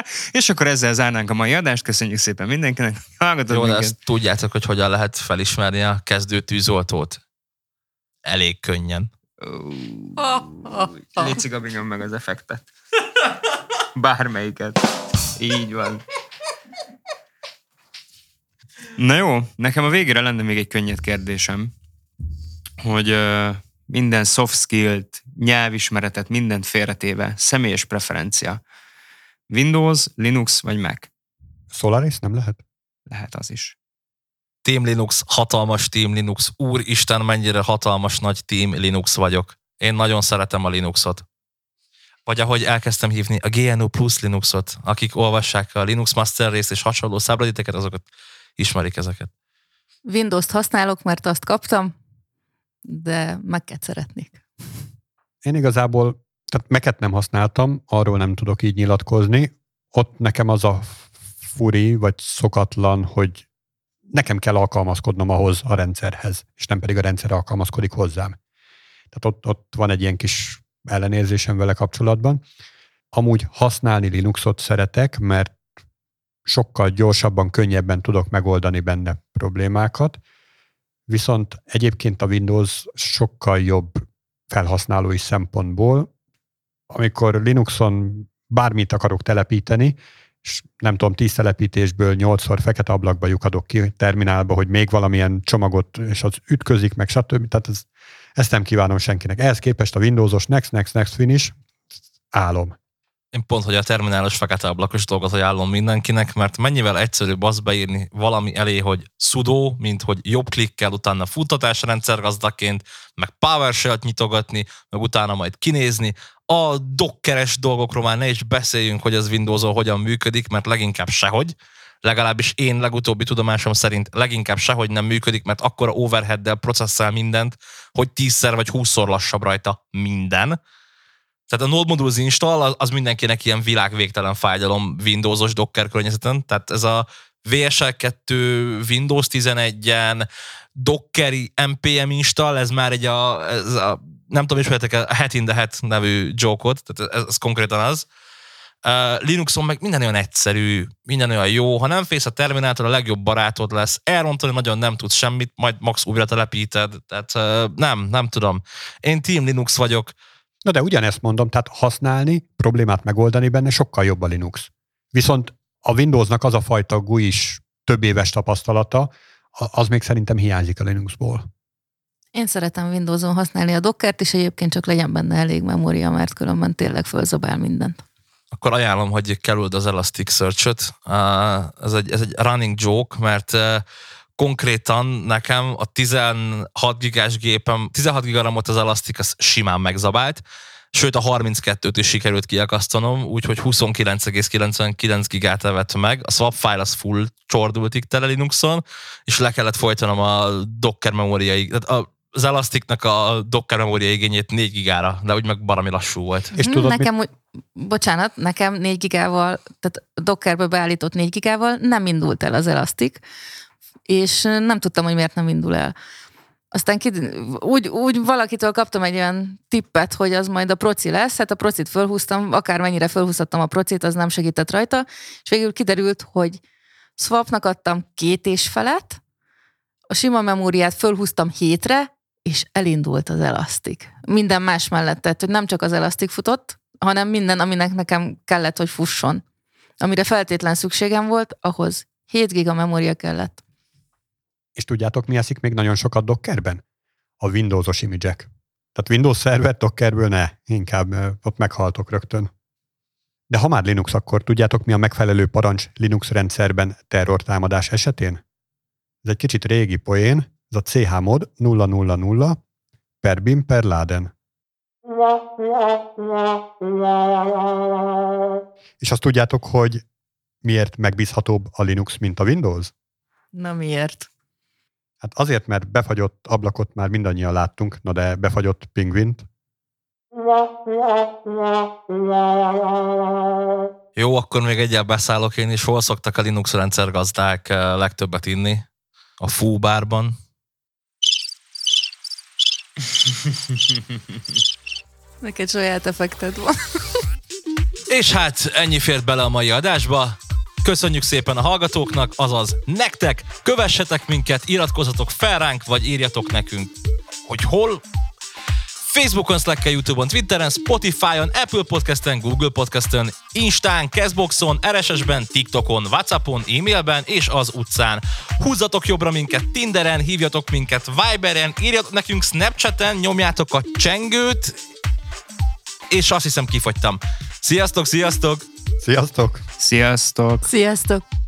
És akkor ezzel zárnánk a mai adást. Köszönjük szépen mindenkinek. Hallgatott Jó, minket. ezt tudjátok, hogy hogyan lehet felismerni a kezdő tűzoltót? elég könnyen. Léci Gabi nyom meg az effektet. Bármelyiket. Így van. Na jó, nekem a végére lenne még egy könnyed kérdésem, hogy minden soft skill-t, nyelvismeretet, mindent félretéve, személyes preferencia. Windows, Linux vagy Mac? Solaris nem lehet? Lehet az is. Team Linux, hatalmas Team Linux. Úristen, mennyire hatalmas nagy Team Linux vagyok. Én nagyon szeretem a Linuxot. Vagy ahogy elkezdtem hívni, a GNU Plus Linuxot, akik olvassák a Linux Master részt és hasonló subredditeket, azokat ismerik ezeket. Windows-t használok, mert azt kaptam, de meg szeretnék. Én igazából, tehát meket nem használtam, arról nem tudok így nyilatkozni. Ott nekem az a furi, vagy szokatlan, hogy nekem kell alkalmazkodnom ahhoz a rendszerhez, és nem pedig a rendszer alkalmazkodik hozzám. Tehát ott, ott van egy ilyen kis ellenérzésem vele kapcsolatban. Amúgy használni Linuxot szeretek, mert sokkal gyorsabban, könnyebben tudok megoldani benne problémákat, viszont egyébként a Windows sokkal jobb felhasználói szempontból, amikor Linuxon bármit akarok telepíteni, és nem tudom, tíz telepítésből nyolcszor fekete ablakba lyukadok ki terminálba, hogy még valamilyen csomagot, és az ütközik, meg stb. Tehát ez, ezt nem kívánom senkinek. Ehhez képest a Windowsos next, next, next finish álom. Én pont, hogy a terminálos fekete ablakos dolgot ajánlom mindenkinek, mert mennyivel egyszerűbb az beírni valami elé, hogy sudo, mint hogy jobb klikkel utána futtatás rendszergazdaként, meg PowerShell-t nyitogatni, meg utána majd kinézni. A dockeres dolgokról már ne is beszéljünk, hogy ez windows hogyan működik, mert leginkább sehogy. Legalábbis én legutóbbi tudomásom szerint leginkább sehogy nem működik, mert akkora overheaddel processzál mindent, hogy tízszer vagy húszszor lassabb rajta minden tehát a Node Modules install az mindenkinek ilyen világvégtelen fájdalom Windowsos Docker környezeten, tehát ez a VSL2 Windows 11-en Dockeri NPM install, ez már egy a, ez a nem tudom, ismertek a Hat in the Hat nevű joke-ot, tehát ez, ez konkrétan az. Uh, Linuxon meg minden olyan egyszerű, minden olyan jó, ha nem fész a terminátor, a legjobb barátod lesz, elrontani nagyon nem tudsz semmit, majd max újra telepíted, tehát uh, nem, nem tudom. Én Team Linux vagyok, Na de ugyanezt mondom, tehát használni, problémát megoldani benne sokkal jobb a Linux. Viszont a Windowsnak az a fajta GUI is több éves tapasztalata, az még szerintem hiányzik a Linuxból. Én szeretem Windows-on használni a Dockert, és egyébként csak legyen benne elég memória, mert különben tényleg fölzabál mindent. Akkor ajánlom, hogy kerüld az Elasticsearch-öt. Ez egy, ez egy running joke, mert konkrétan nekem a 16 gigás gépem, 16 gigaramot az Elastic az simán megzabált, sőt a 32-t is sikerült kiakasztanom, úgyhogy 29,99 gigát evett meg, a swap file az full csordultig tele Linuxon, és le kellett folytanom a Docker memóriai, az Elasticnak a Docker memória igényét 4 gigára, de úgy meg barami lassú volt. És tudod, nekem mit? úgy, bocsánat, nekem 4 gigával, tehát Dockerbe beállított 4 gigával nem indult el az Elastic, és nem tudtam, hogy miért nem indul el. Aztán ki, úgy, úgy valakitől kaptam egy olyan tippet, hogy az majd a proci lesz, hát a procit fölhúztam, akármennyire fölhúztam a procit, az nem segített rajta, és végül kiderült, hogy swapnak adtam két és felet, a sima memóriát fölhúztam hétre, és elindult az elasztik. Minden más mellett, tehát hogy nem csak az elasztik futott, hanem minden, aminek nekem kellett, hogy fusson. Amire feltétlen szükségem volt, ahhoz 7 giga memória kellett. És tudjátok, mi eszik még nagyon sokat Dockerben? A Windowsos imidzsek. Tehát Windows szerver Dockerből ne, inkább ott meghaltok rögtön. De ha már Linux, akkor tudjátok, mi a megfelelő parancs Linux rendszerben terrortámadás esetén? Ez egy kicsit régi poén, ez a CH mod 000 per bin per Laden. És azt tudjátok, hogy miért megbízhatóbb a Linux, mint a Windows? Na miért? Hát azért, mert befagyott ablakot már mindannyian láttunk, na de befagyott pingvint. Jó, akkor még egyel beszállok én is. Hol szoktak a Linux rendszergazdák eh, legtöbbet inni? A fúbárban. Neked saját effekted van. És hát ennyi fért bele a mai adásba. Köszönjük szépen a hallgatóknak, azaz nektek, kövessetek minket, iratkozzatok fel ránk, vagy írjatok nekünk hogy hol, Facebookon, Slack-en, Youtube-on, Twitteren, Spotify-on, Apple Podcast-en, Google Podcast-en, Instán, Castboxon, RSS-ben, TikTokon, Whatsappon, e-mailben és az utcán. Húzzatok jobbra minket Tinderen, hívjatok minket Viberen, írjatok nekünk Snapchaten, nyomjátok a csengőt, és azt hiszem kifogytam. Sziasztok, sziasztok! Sziasztok! Sziasztok! Sziasztok!